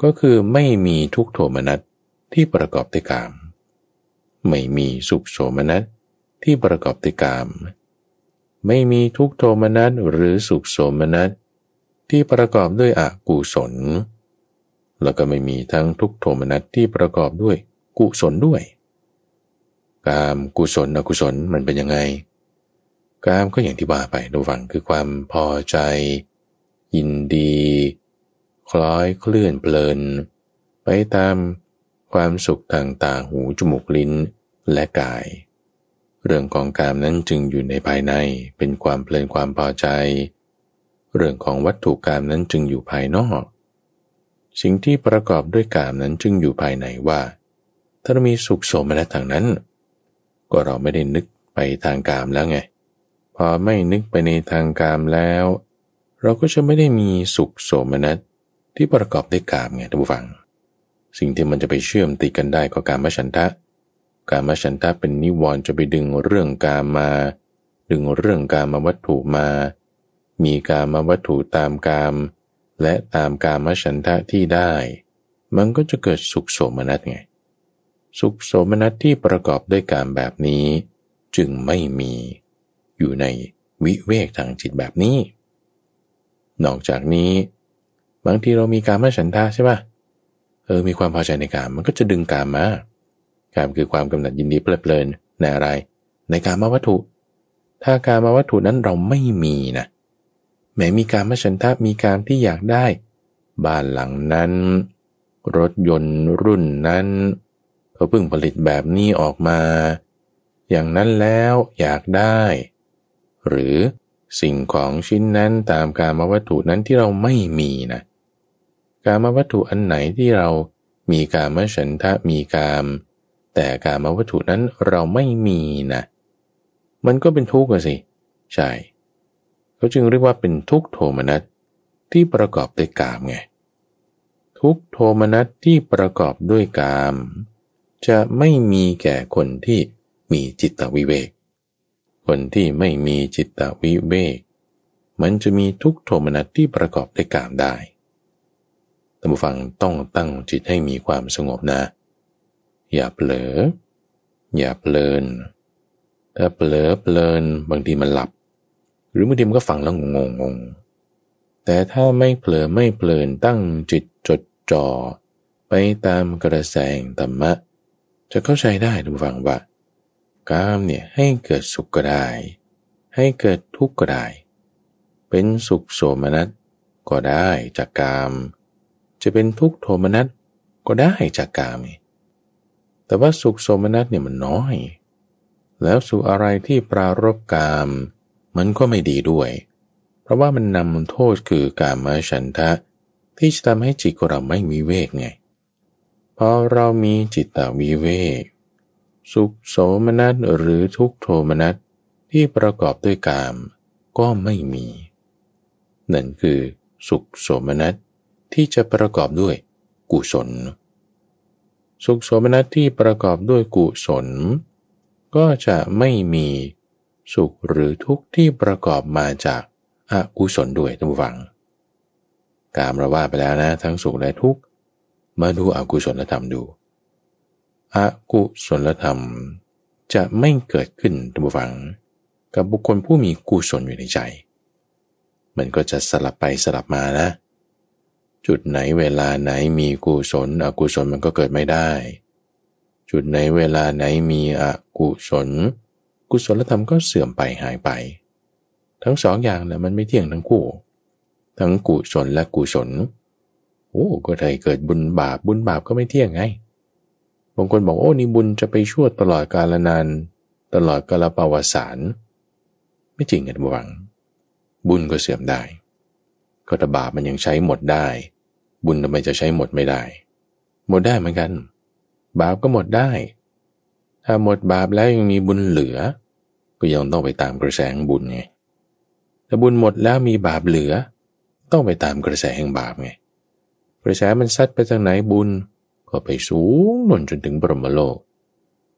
Speaker 1: ก็คือไม่มีทุกโทมนัสที่ประกอบด้วยกาม ไม่มีสุขโสมนัสที่ประกอบด้วยกาม ไม่มีทุกโทมนัสหรือสุขโสมนัสที่ประกอบด้วยอกุศล แล้วก็ไม่มีทั้งทุกโทมนัสที่ประกอบด้วยกุศลด้วย กามกุศลอกุศลมันเป็นยังไง กามก็อย่างที่ว่าไปดูฟังคือความพอใจ ยินดี คล้อยเคลื่อนเพลิน ไปตามความสุขทางตาหูจมูกลิ้นและกาย เรื่องของกามนั้นจึงอยู่ในภายในเป็นความเพลินความพอใจ เรื่องของวัตถุกามนั้นจึงอยู่ภายนอก สิ่งที่ประกอบด้วยกามนั้นจึงอยู่ภายในว่าถ้าเรามีสุขโสมนัสทางนั้น ก็เราไม่ได้นึกไปทางกามแล้วไง พอไม่นึกไปในทางกามแล้ว เราก็จะไม่ได้มีสุขโสมนัสที่ประกอบด้วยกามไงท่านผู้ฟัง สิ่งที่มันจะไปเชื่อมติดกันได้ก็การมฉันทะ การมฉันทะเป็นนิวรณ์จะไปดึงเรื่องกามมาดึงเรื่องกามมวัตถุมา มีกามมวัตถุตามกาม และตามกามฉันทะที่ได้ มันก็จะเกิดสุขโสมนัสไง สุขโสมนัสที่ประกอบด้วยกามแบบนี้ จึงไม่มีอยู่ในวิเวกทางจิตแบบนี้ นอกจากนี้ บางทีเรามีการมฉันทาใช่ป่ะเออมีความพอใจในการมันก็จะดึงการมา การคือความกำหนัดยินดีเพลิดเพลินในอะไร ในการมาวัตถุ ถ้าการมาวัตถุนั้นเราไม่มีนะแม้มีการมาฉันทะมีการที่อยากได้ บ้านหลังนั้น รถยนต์รุ่นนั้นเขาเพิ่งผลิตแบบนี้ออกมา อย่างนั้นแล้วอยากได้ หรือสิ่งของชิ้นนั้นตามการมวัตถุนั้นที่เราไม่มีนะการมวัตถุอันไหนที่เรามีการมฉันทะมีกาม แต่การมวัตถุนั้นเราไม่มีนะ มันก็เป็นทุกข์สิ ใช่ เขาจึงเรียกว่าเป็นทุกโทมนัสที่ประกอบด้วยกามไง ทุกโทมนัสที่ประกอบด้วยกาม จะไม่มีแก่คนที่มีจิตวิเวก คนที่ไม่มีจิตตวิเวก มันจะมีทุกโทมนัสที่ประกอบด้วยกามได้ท่านผู้ฟังต้องตั้งจิตให้มีความสงบนะ อย่าเผลอ อย่าเพลิน ถ้าเผลอเพลินบางทีมันหลับ หรือบางทีมันก็ฟังแล้วงงงงแต่ถ้าไม่เผลอไม่เพลินตั้งจิตจดจ่อไปตามกระแสงธรรมะ จะเข้าใจได้ทุกฝังว่ากามเนี่ยให้เกิดสุขก็ได้ ให้เกิดทุกข์ก็ได้ เป็นสุขโสมนัสก็ได้จากกาม จะเป็นทุกข์โทมนัสก็ได้จากกาม แต่ว่าสุขโสมนัสเนี่ยมันน้อย แล้วสุขอะไรที่ปรารบกามมันก็ไม่ดีด้วย เพราะว่ามันนำโทษคือกามมาฉันทะ ที่จะทำให้จิตของเราไม่มีเวกไงพอเรามีจิตตวิเวกสุขโสมนัสหรือทุกโทมนัสที่ประกอบด้วยกามก็ไม่มี นั่นคือสุขโสมนัสที่จะประกอบด้วยกุศล สุขโสมนัสที่ประกอบด้วยกุศล ก็จะไม่มีสุขหรือทุกข์ที่ประกอบมาจากอากุศลด้วยท่านผู้ฟัง กามเราว่าไปแล้วนะ ทั้งสุขและทุกข์มาดูอกุศลธรรมดูอกุศลธรรมจะไม่เกิดขึ้นท่านผู้ฟัง กับบุคคลผู้มีกุศลอยู่ในใจ มันก็จะสลับไปสลับมานะ จุดไหนเวลาไหนมีกุศล อกุศลมันก็เกิดไม่ได้ จุดไหนเวลาไหนมีอกุศล กุศลธรรมก็เสื่อมไปหายไป ทั้งสองอย่างนะมันไม่เที่ยงทั้งคู่ ทั้งกุศลและกุศลโอ้ก็ไทยเกิดบุญบาปบุญบาปก็ไม่เที่ยงไงบางคนบอกโอ้นี่บุญจะไปชั่วตลอดกาลนาน ตลอดกาลปวสาร ไม่จริงกันบวัง บุญก็เสื่อมได้ ก็ถ้าบาปมันยังใช้หมดได้ บุญทำไมจะใช้หมดไม่ได้ หมดได้เหมือนกัน บาปก็หมดได้ ถ้าหมดบาปแล้วยังมีบุญเหลือ ก็ยังต้องไปตามกระแสงบุญไงถ้าบุญหมดแล้วมีบาปเหลือ ต้องไปตามกระแสแห่งบาปไงกระแสมันซัดไปทางไหนบุญ ก็ไปสูงนนจนถึงบรมโลก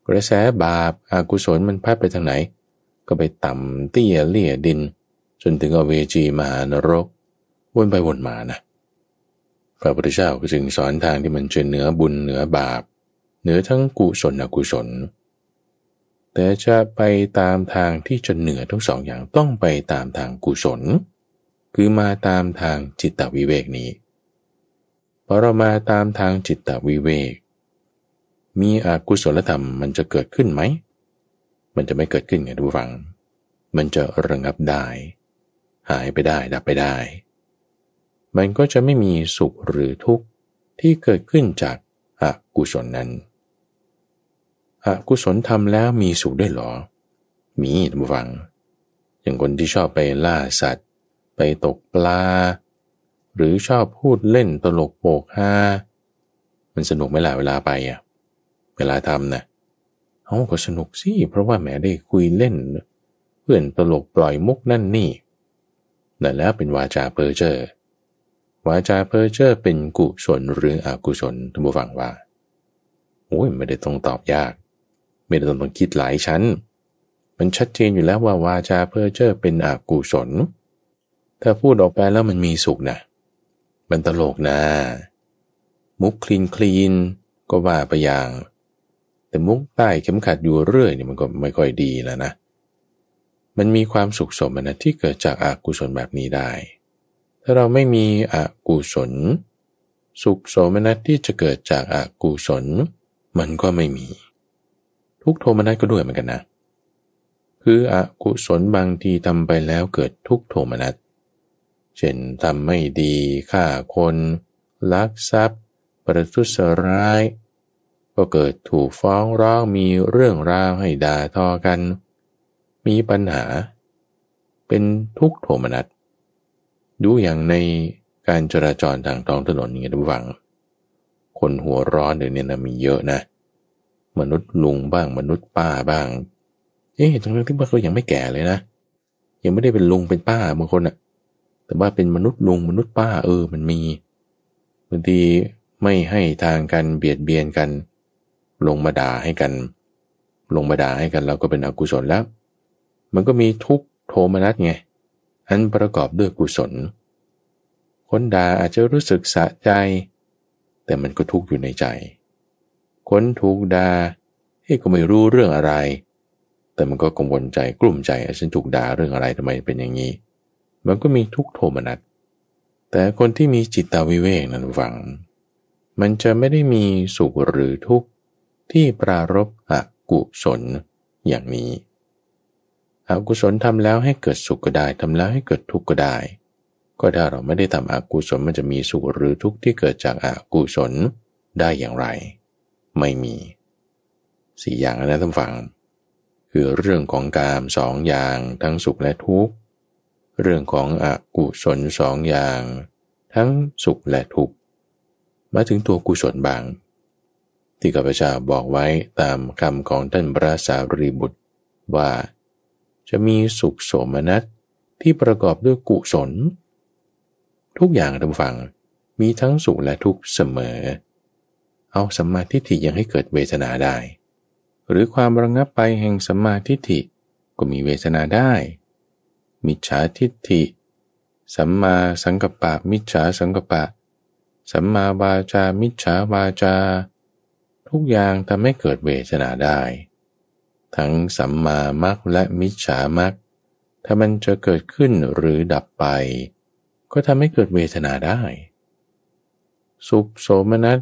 Speaker 1: กระแสบาปอากุศลมันพัดไปทางไหน ก็ไปต่ำเตี้ยเลี่ยดิน จนถึงอเวจีมหานรก วนไปวนมานะพระพุทธเจ้าก็จึงสอนทางที่มันเจเหนือบุญเหนือบาป เหนือทั้งกุศลอกุศล แต่จะไปตามทางที่จะเหนือทั้งสองอย่างต้องไปตามทางกุศล คือมาตามทางจิตตวิเวกนี้พอเรามาตามทางจิตตวิเวก มีอกุศลธรรมมันจะเกิดขึ้นไหม มันจะไม่เกิดขึ้นไงทุกฝัง มันจะระงับได้ หายไปได้ดับไปได้ มันก็จะไม่มีสุขหรือทุกข์ที่เกิดขึ้นจากอกุศลนั้นอกุศลทำแล้วมีสุขด้วยหรอ มีทุกฝัง อย่างคนที่ชอบไปล่าสัตว์ ไปตกปลา หรือชอบพูดเล่นตลกโปกฮา มันสนุกไหมล่ะเวลาไปอะ เวลาทำนะเขาก็สนุกสิ เพราะว่าแหมได้คุยเล่น เพื่อนตลกปล่อยมุกนั่นนี่นั่นแล้วเป็นวาจาเพอเจอ วาจาเพ้อเจอเป็นกุศลหรืออกุศลท่านผู้ฟังว่าโอ้ยไม่ได้ต้องตอบยาก ไม่ได้ต้องต้องคิดหลายชั้น มันชัดเจนอยู่แล้วว่าวาจาเพ้อเจอเป็นอกุศล ถ้าพูดออกไปแล้วมันมีสุขนะมันตลกนะ มุกคลีนคลีนก็ว่าไปอย่าง แต่มุกใต้เข็มขัดอยู่เรื่อยนี่มันก็ไม่ค่อยดีแล้วนะ มันมีความสุขสมนัตที่เกิดจากอากุศลแบบนี้ได้ ถ้าเราไม่มีอกุศล สุขโสมนัสที่จะเกิดจากอากุศล มันก็ไม่มี ทุกโทมนัสก็ด้วยเหมือนกันนะ คืออกุศลบางทีทำไปแล้วเกิดทุกโทมนัสเช่นทำไม่ดีฆ่าคน ลักทรัพย์ ประทุษร้าย ก็เกิดถูกฟ้องร้องมีเรื่องราวให้ด่าทอกัน มีปัญหา เป็นทุกโทมนัส ดูอย่างในการจราจรทางท้องถนนอย่างทุกฝัง คนหัวร้อนเดี๋ยวนี้นะมีเยอะนะ มนุษย์ลุงบ้าง มนุษย์ป้าบ้าง เอ๊ะตรงนี้ที่ว่าเขายังไม่แก่เลยนะ ยังไม่ได้เป็นลุงเป็นป้าบางคนอะแต่ว่าเป็นมนุษย์ลุงมนุษย์ป้าเออมันมีบางทีไม่ให้ทางกันเบียดเบียนกัน ลงมาด่าให้กัน ลงมาด่าให้กันเราก็เป็นอกุศลแล้ว มันก็มีทุกโทมนัสไงอันประกอบด้วยกุศล คนด่าอาจจะรู้สึกสะใจ แต่มันก็ทุกข์อยู่ในใจ คนถูกด่าเฮ้ก็ไม่รู้เรื่องอะไร แต่มันก็กังวลใจกลุ่มใจฉันถูกด่าเรื่องอะไรทำไมเป็นอย่างนี้ มันก็มีทุกโทมนัสแต่คนที่มีจิตตวิเวกนั้นฟัง มันจะไม่ได้มีสุขหรือทุกข์ที่ปรารบอกุศลอย่างนี้อกุศลทำแล้วให้เกิดสุขก็ได้ทำแล้วให้เกิดทุกข์ก็ได้ ก็ถ้าเราไม่ได้ทำอกุศลมันจะมีสุขหรือทุกข์ที่เกิดจากอากุศลได้อย่างไร ไม่มีสี่อย่างนะท่านฟัง คือเรื่องของกามสองอย่างทั้งสุขและทุกข์เรื่องของอกุศลสองอย่าง ทั้งสุขและทุกข์มาถึงตัวกุศลบาง ที่ข้าพเจ้าบอกไว้ตามคำของท่านพระสารีบุตรว่า จะมีสุขโสมนัสที่ประกอบด้วยกุศล ทุกอย่างท่านฟัง มีทั้งสุขและทุกข์เสมอ เอาสัมมาทิฏฐิยังให้เกิดเวทนาได้ หรือความระงับไปแห่งสัมมาทิฏฐิก็มีเวทนาได้ มิจฉาทิฏฐิ สัมมาสังกัปปะ มิจฉาสังกัปปะ สัมมาวาจา มิจฉาวาจา ทุกอย่างทำให้เกิดเวทนาได้ ทั้งสัมมามัคและมิจฉามัคถ้ามันจะเกิดขึ้นหรือดับไป ก็ทำให้เกิดเวทนาได้ สุขโสมนัส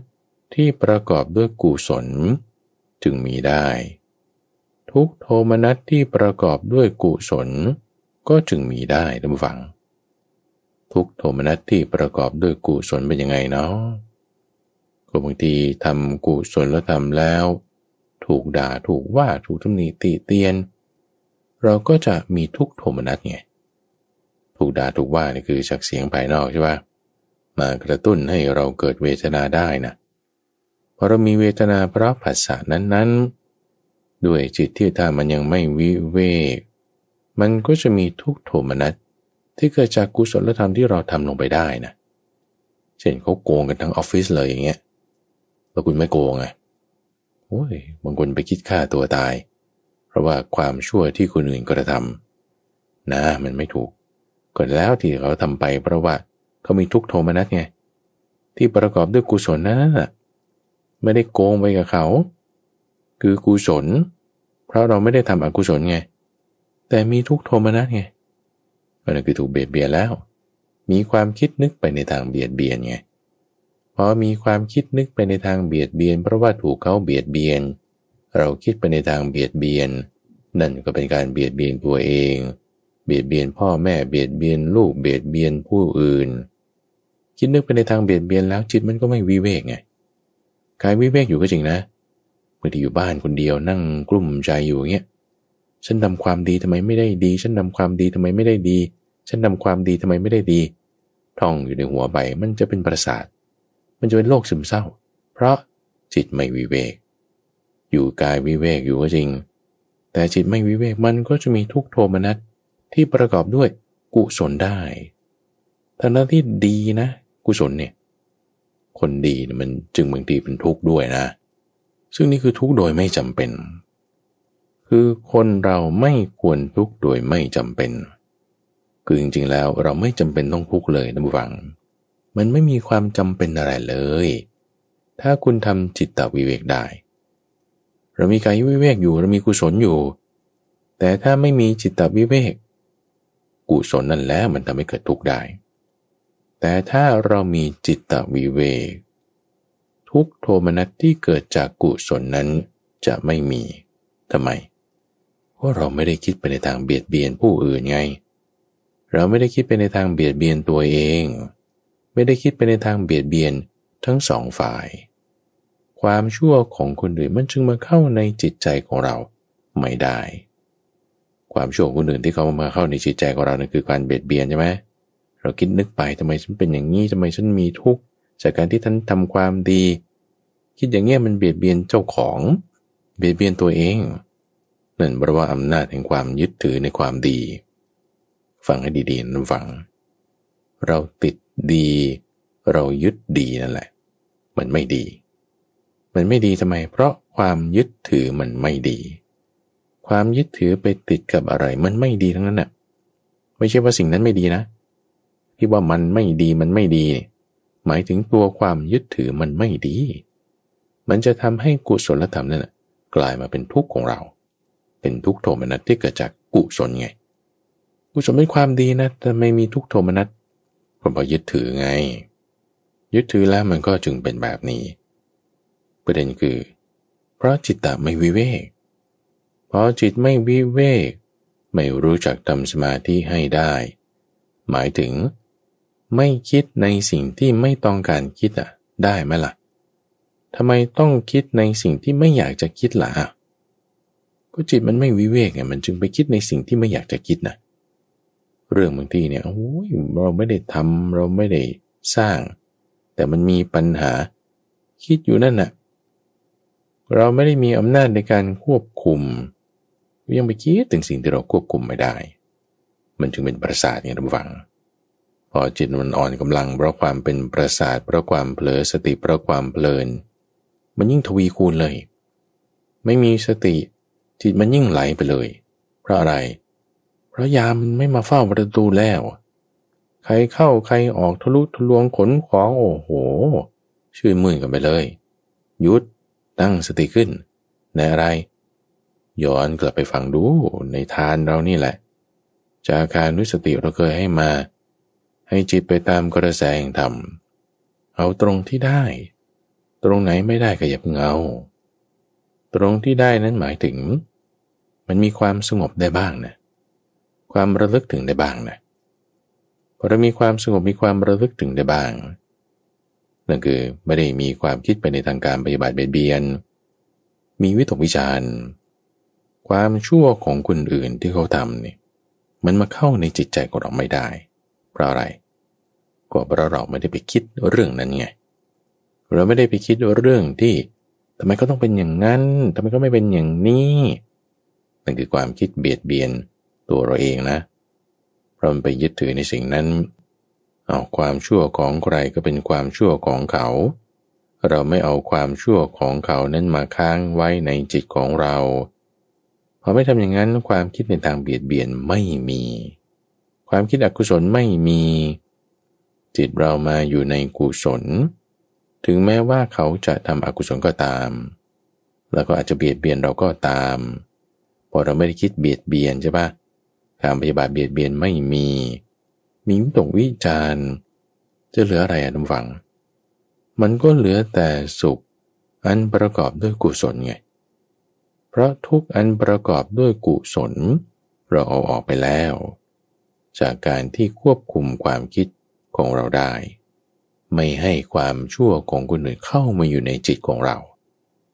Speaker 1: ที่ประกอบด้วยกุศลจึงมีได้ ทุกโทมนัสที่ประกอบด้วยกุศล ก็จึงมีได้ท่านผู้ฟัง ทุกโทมนัสที่ประกอบด้วยกุศลเป็นยังไงเนาะก็บางทีทำกุศลแล้วทำแล้ว ถูกด่าถูกว่าถูกตำหนิติเตียน เราก็จะมีทุกโทมนัสไง ถูกด่าถูกว่านี่คือจากเสียงภายนอกใช่ปะมากระตุ้นให้เราเกิดเวทนาได้นะพอเรามีเวทนาเพราะภาษานั้นๆ ด้วยจิตที่ถ้ามันยังไม่วิเวกมันก็จะมีทุกโทมนัสที่เกิดจากกุศลธรรมที่เราทำลงไปได้นะเช่นเขาโกงกันทั้งออฟฟิศเลยอย่างเงี้ยแล้วคุณไม่โกงไงโอ้ยบางคนไปคิดฆ่าตัวตาย เพราะว่าความชั่วที่คนอื่นกระทำนะมันไม่ถูก ก็แล้วที่เขาทำไปเพราะว่าเขามีทุกโทมนัสไง ที่ประกอบด้วยกุศลนั่นน่ะไม่ได้โกงไปกับเขา คือกุศล เพราะเราไม่ได้ทำอกุศลไง แต่มีทุกโทมนัสไงมันคือถูกเบียดเบียนแล้ว มีความคิดนึกไปในทางเบียดเบียนไงพอมีความคิดนึกไปในทางเบียดเบียน เพราะว่าถูกเขาเบียดเบียน เราคิดไปในทางเบียดเบียน นั่นก็เป็นการเบียดเบียนตัวเอง เบียดเบียนพ่อแม่เบียดเบียนลูกเบียดเบียนผู้อื่น คิดนึกไปในทางเบียดเบียนแล้วจิตมันก็ไม่วิเวกไงกายวิเวกอยู่ก็จริงนะเมื่อที่อยู่บ้านคนเดียวนั่งกลุ่มใจอยู่เงี้ยฉันทาความดีทำไมไม่ได้ดี ฉันทาความดีทำไมไม่ได้ดี ฉันทาความดีทำไมไม่ได้ดีท่องอยู่ในหัวใบมันจะเป็นประสาท มันจะเป็นโรคซึมเศร้า เพราะจิตไม่วิเวก อยู่กายวิเวกอยู่ก็จริง แต่จิตไม่วิเวกมันก็จะมีทุกโทมนัส ที่ประกอบด้วยกุศลได้ทั้งนั้นที่ดีนะ กุศลเนี่ย คนดีเนี่ยมันจึงบางทีเป็นทุกข์ด้วยนะ ซึ่งนี่คือทุกข์โดยไม่จำเป็น คือคนเราไม่ควรทุกข์โดยไม่จำเป็น คือจริงๆแล้วเราไม่จำเป็นต้องทุกข์เลยนะบุฟัง มันไม่มีความจำเป็นอะไรเลย ถ้าคุณทำจิตตวิเวกได้ เรามีกายวิเวกอยู่เรามีกุศลอยู่ แต่ถ้าไม่มีจิตตวิเวก กุศลนั่นแล้วมันทำให้เกิดทุกข์ได้ แต่ถ้าเรามีจิตตวิเวกทุกโทมนัสที่เกิดจากกุศลนั้นจะไม่มีทำไม เพราะเราไม่ได้คิดไปในทางเบียดเบียนผู้อื่นไง เราไม่ได้คิดไปในทางเบียดเบียนตัวเอง ไม่ได้คิดไปในทางเบียดเบียนทั้งสองฝ่าย ความชั่วของคนอื่นมันจึงมาเข้าในจิตใจของเราไม่ได้ ความชั่วของคนอื่นที่เขามาเข้าในจิตใจของเรานั่นคือการเบียดเบียนใช่ไหมเราคิดนึกไปทำไมฉันเป็นอย่างนี้ทำไมฉันมีทุกข์จากการที่ท่านทำความดี คิดอย่างเงี้ยมันเบียดเบียนเจ้าของ เบียดเบียนตัวเองนั่นเพราะว่าอำนาจแห่งความยึดถือในความดี ฟังให้ดีๆนะฟัง เราติดดี เรายึดดีนั่นแหละ มันไม่ดี มันไม่ดีทำไม เพราะความยึดถือมันไม่ดี ความยึดถือไปติดกับอะไร มันไม่ดีทั้งนั้นน่ะ ไม่ใช่ว่าสิ่งนั้นไม่ดีนะ ที่ว่ามันไม่ดีมันไม่ดี หมายถึงตัวความยึดถือมันไม่ดี มันจะทำให้กุศลธรรมนั่นกลายมาเป็นทุกข์ของเรา เป็นทุกขโทมนัสที่เกิดจากกุศลไง กุศลเป็นความดีนะ แต่ไม่มีทุกขโทมนัสเพราะยึดถือไง ยึดถือแล้วมันก็จึงเป็นแบบนี้ ประเด็นคือ เพราะจิตตะไม่วิเวก พอจิตไม่วิเวก ไม่รู้จักทำสมาธิให้ได้ หมายถึง ไม่คิดในสิ่งที่ไม่ต้องการคิดอะ ได้ไหมล่ะทำไมต้องคิดในสิ่งที่ไม่อยากจะคิดล่ะก็จิตมันไม่วิเวกไงมันจึงไปคิดในสิ่งที่ไม่อยากจะคิดนะเรื่องบางทีเนี่ยโอ้ยเราไม่ได้ทำเราไม่ได้สร้าง แต่มันมีปัญหา คิดอยู่นั่นน่ะเราไม่ได้มีอำนาจในการควบคุม ยังไปคิดถึงสิ่งที่เราควบคุมไม่ได้ มันจึงเป็นประสาทเนี่ยท่านผู้ฟัง พอจิตมันอ่อนกำลังเพราะความเป็นประสาทเพราะความเผลอสติเพราะความเพลิน มันยิ่งทวีคูณเลย ไม่มีสติจิตมันยิ่งไหลไปเลย เพราะอะไร เพราะยามมันไม่มาเฝ้าประตูแล้ว ใครเข้าใครออกทะลุทะลวงขนของโอ้โห ชื่นมื่นกันไปเลยยุดตั้งสติขึ้น ในอะไร ย้อนกลับไปฟังดูในทานเรานี่แหละ จากการนุสติเราเคยให้มา ให้จิตไปตามกระแสแห่งธรรม เอาตรงที่ได้ ตรงไหนไม่ได้ก็อย่าเพิ่งเอาตรงที่ได้นั้นหมายถึง มันมีความสงบได้บ้างนะ ความระลึกถึงได้บ้างนะพอเรามีความสงบมีความระลึกถึงได้บ้างนั่นคือไม่ได้มีความคิดไปในทางการปฏิบัติเบียดเบียน มีวิตกวิจารณ์ ความชั่วของคนอื่นที่เขาทำเนี่ยมันมาเข้าในจิตใจของเราไม่ได้ เพราะอะไร ก็เพราะเราไม่ได้ไปคิดเรื่องนั้นไง เราไม่ได้ไปคิดเรื่องที่ทำไมก็ต้องเป็นอย่างนั้นทำไมก็ไม่เป็นอย่างนี้นั่นคือความคิดเบียดเบียนตัวเราเองนะเราไปยึดถือในสิ่งนั้นเอาความชั่วของใครก็เป็นความชั่วของเขา เราไม่เอาความชั่วของเขานั้นมาค้างไว้ในจิตของเรา พอไม่ทำอย่างนั้นความคิดในทางเบียดเบียนไม่มี ความคิดอกุศลไม่มี จิตเรามาอยู่ในกุศล ถึงแม้ว่าเขาจะทำอกุศลก็ตาม แล้วก็อาจจะเบียดเบียนเราก็ตาม พอเราไม่ได้คิดเบียดเบียนใช่ปะการปฏิบัติเบียดเบียนไม่มี มีวิตกวิจารจะเหลืออะไรอะทุกฝัง มันก็เหลือแต่สุข อันประกอบด้วยกุศลไง เพราะทุกอันประกอบด้วยกุศล เราเอาออกไปแล้ว จากการที่ควบคุมความคิดของเราได้ ไม่ให้ความชั่วของคนอื่นเข้ามาอยู่ในจิตของเรา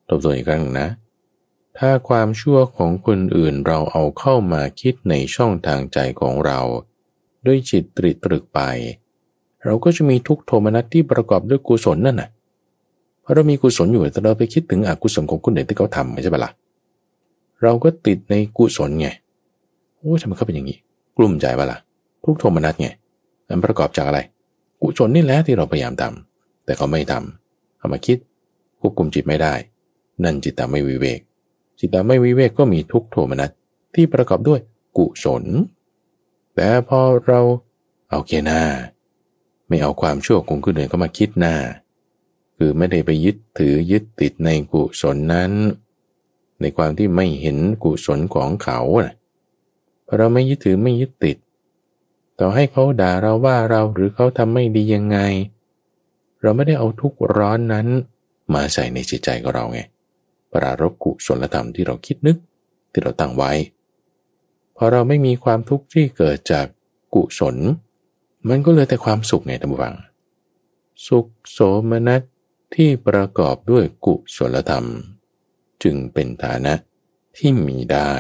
Speaker 1: ทบทวนอีกครั้งนะ ถ้าความชั่วของคนอื่นเราเอาเข้ามาคิดในช่องทางใจของเรา ด้วยจิตตริตรึกไป เราก็จะมีทุกโทมนัสที่ประกอบด้วยกุศลนั่นน่ะเพราะเรามีกุศลอยู่แต่เราไปคิดถึงอกุศลของคนอื่นที่เขาทำใช่ปะละ่ะ เราก็ติดในกุศลไงโอ้ทำไมเขาเป็นอย่างนี้ กลุ่มใจปะละ่ะทุกโทมนัสไงมันประกอบจากอะไร กุศลนี่แหละที่เราพยายามทำแต่เขาไม่ทำเอามาคิดควบคุมจิตไม่ได้ นั่นจิตตาไม่วิเวก จิตตาไม่วิเวกก็มีทุกโทมนัสที่ประกอบด้วยกุศล แต่พอเราเอาเกหน้า ไม่เอาความชั่วของคนอื่นเข้ามาคิดหน้า คือไม่ได้ไปยึดถือยึดติดในกุศลนั้น ในความที่ไม่เห็นกุศลของเขาพอเราไม่ยึดถือไม่ยึดติด ต่อให้เขาด่าเราว่าเราหรือเขาทำไม่ดียังไง เราไม่ได้เอาทุกร้อนนั้น มาใส่ในจิตใจของเราไงปรารบกุศลธรรมที่เราคิดนึกที่เราตั้งไว้พอเราไม่มีความทุกข์ที่เกิดจากกุศล มันก็เหลือแต่ความสุขไงท่านผู้ฟัง สุขโสมนัสที่ประกอบด้วยกุศลธรรม จึงเป็นฐานะที่มีได้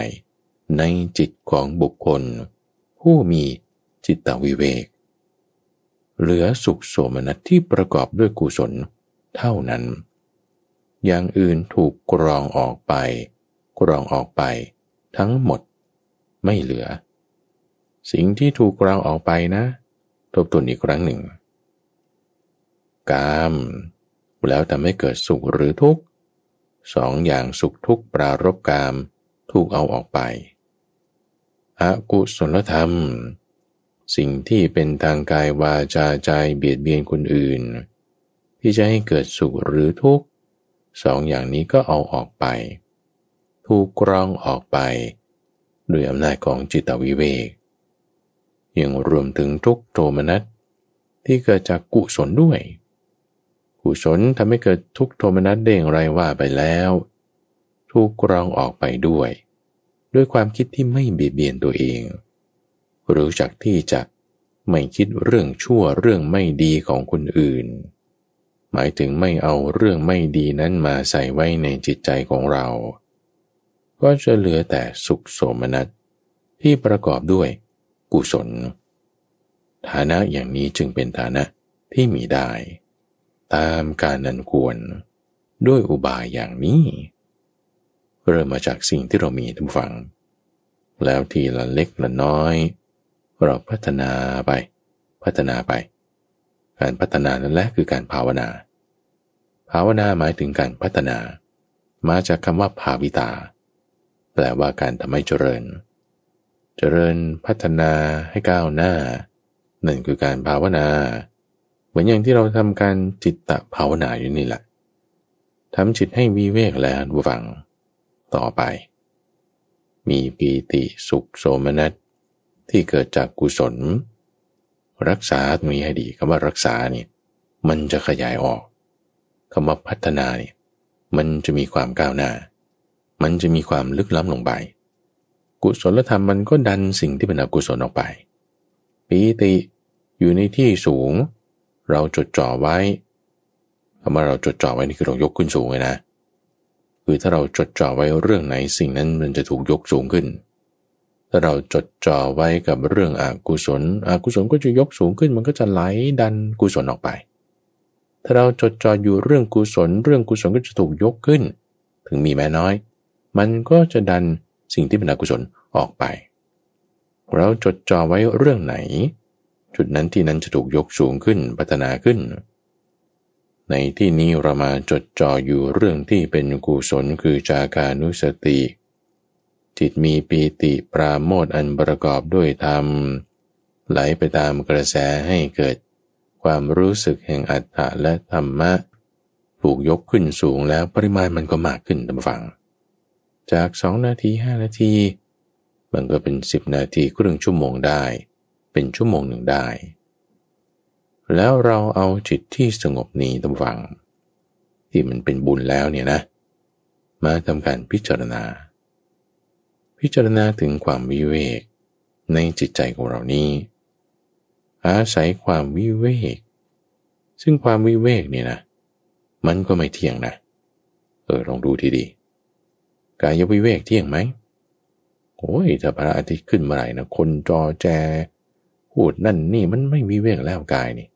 Speaker 1: ในจิตของบุคคล ผู้มีจิตตวิเวก เหลือสุขโสมนัสที่ประกอบด้วยกุศลเท่านั้น อย่างอื่นถูกกรองออกไป กรองออกไป ทั้งหมดไม่เหลือ สิ่งที่ถูกเราออกไปนะ ทบทวนอีกครั้งหนึ่ง กาม แล้วทำให้เกิดสุขหรือทุกข์ สองอย่างสุขทุกข์ปรารบกามถูกเอาออกไปอากุศลธรรม สิ่งที่เป็นทางกายวาจาใจเบียดเบียนคนอื่น ที่จะให้เกิดสุขหรือทุกข์สองอย่างนี้ก็เอาออกไป ถูกกรองออกไป ด้วยอำนาจของจิตวิเวกยังรวมถึงทุกโทมนัสที่เกิดจากกุศลด้วย กุศลทำให้เกิดทุกโทมนัสได้งไรว่าไปแล้ว ถูกกรองออกไปด้วย ด้วยความคิดที่ไม่เบียดเบียนตัวเอง รู้จักที่จะไม่คิดเรื่องชั่วเรื่องไม่ดีของคนอื่น หมายถึงไม่เอาเรื่องไม่ดีนั้นมาใส่ไว้ในจิตใจของเรา ก็จะเหลือแต่สุขโสมนัสที่ประกอบด้วยกุศล ฐานะอย่างนี้จึงเป็นฐานะที่มีได้ ตามการนันควร ด้วยอุบายอย่างนี้ เริ่มมาจากสิ่งที่เรามีทุกฝัง แล้วทีละเล็กละน้อย เราพัฒนาไป พัฒนาไป การพัฒนานั่นแหละคือการภาวนา ภาวนาหมายถึงการพัฒนา มาจากคำว่าภาวิตา แปลว่าการทำให้เจริญ เจริญพัฒนาให้ก้าวหน้านั่นคือการภาวนา มือนอย่างที่เราทำการจิตตะภาวนาอยู่นี่แหละทำจิตให้วิเวกแล้วฟังต่อไป มีปีติสุขโสมนัสที่เกิดจากกุศล รักษาตรงนี้ให้ดีคำว่ารักษาเนี่ยมันจะขยายออกคำว่าพัฒนาเนี่ยมันจะมีความก้าวหน้า มันจะมีความลึกล้ำลงไป กุศลธรรมมันก็ดันสิ่งที่เป็นอกุศลออกไป ปีติอยู่ในที่สูง เราจดจ่อไว้คำว่าเราจดจ่อไว้นี่คือเรายกขึ้นสูงเลยนะ คือถ้าเราจดจ่อไว้เรื่องไหนสิ่งนั้นมันจะถูกยกสูงขึ้น ถ้าเราจดจ่อไว้กับเรื่องอกุศลอกุศลก็จะยกสูงขึ้น มันก็จะไหลดันกุศลออกไป ถ้าเราจดจ่ออยู่เรื่องกุศล เรื่องกุศลก็จะถูกยกขึ้น ถึงมีแม้น้อย มันก็จะดันสิ่งที่เป็นอกุศลออกไป เราจดจ่อไว้เรื่องไหน จุดนั้นที่นั้นจะถูกยกสูงขึ้นพัฒนาขึ้น ในที่นี้เรามาจดจ่ออยู่เรื่องที่เป็นกุศลคือจากานุสติ จิตมีปีติปราโมทอันประกอบด้วยธรรม ไหลไปตามกระแสให้เกิด ความรู้สึกแห่งอัตถะและธรรมะ ถูกยกขึ้นสูงแล้วปริมาณมันก็มากขึ้นตามฟัง จากสองนาทีห้านาที มันก็เป็นสิบนาทีครึ่งชั่วโมงได้ เป็นชั่วโมงหนึ่งได้ แล้วเราเอาจิตที่สงบนี้ตำฟัง ที่มันเป็นบุญแล้วเนี่ยนะ มาทำการพิจารณา พิจารณาถึงความวิเวกในจิตใจของเรานี้ อาศัยความวิเวก ซึ่งความวิเวกเนี่ยนะ มันก็ไม่เที่ยงนะ เออลองดูทีดีกายวิเวกเที่ยงไหมโอ้ยถ้าพระอาทิตย์ขึ้นเมาไหร่นะคนจอแจ พูดนั่นนี่มันไม่วิเวกแล้วกายนี่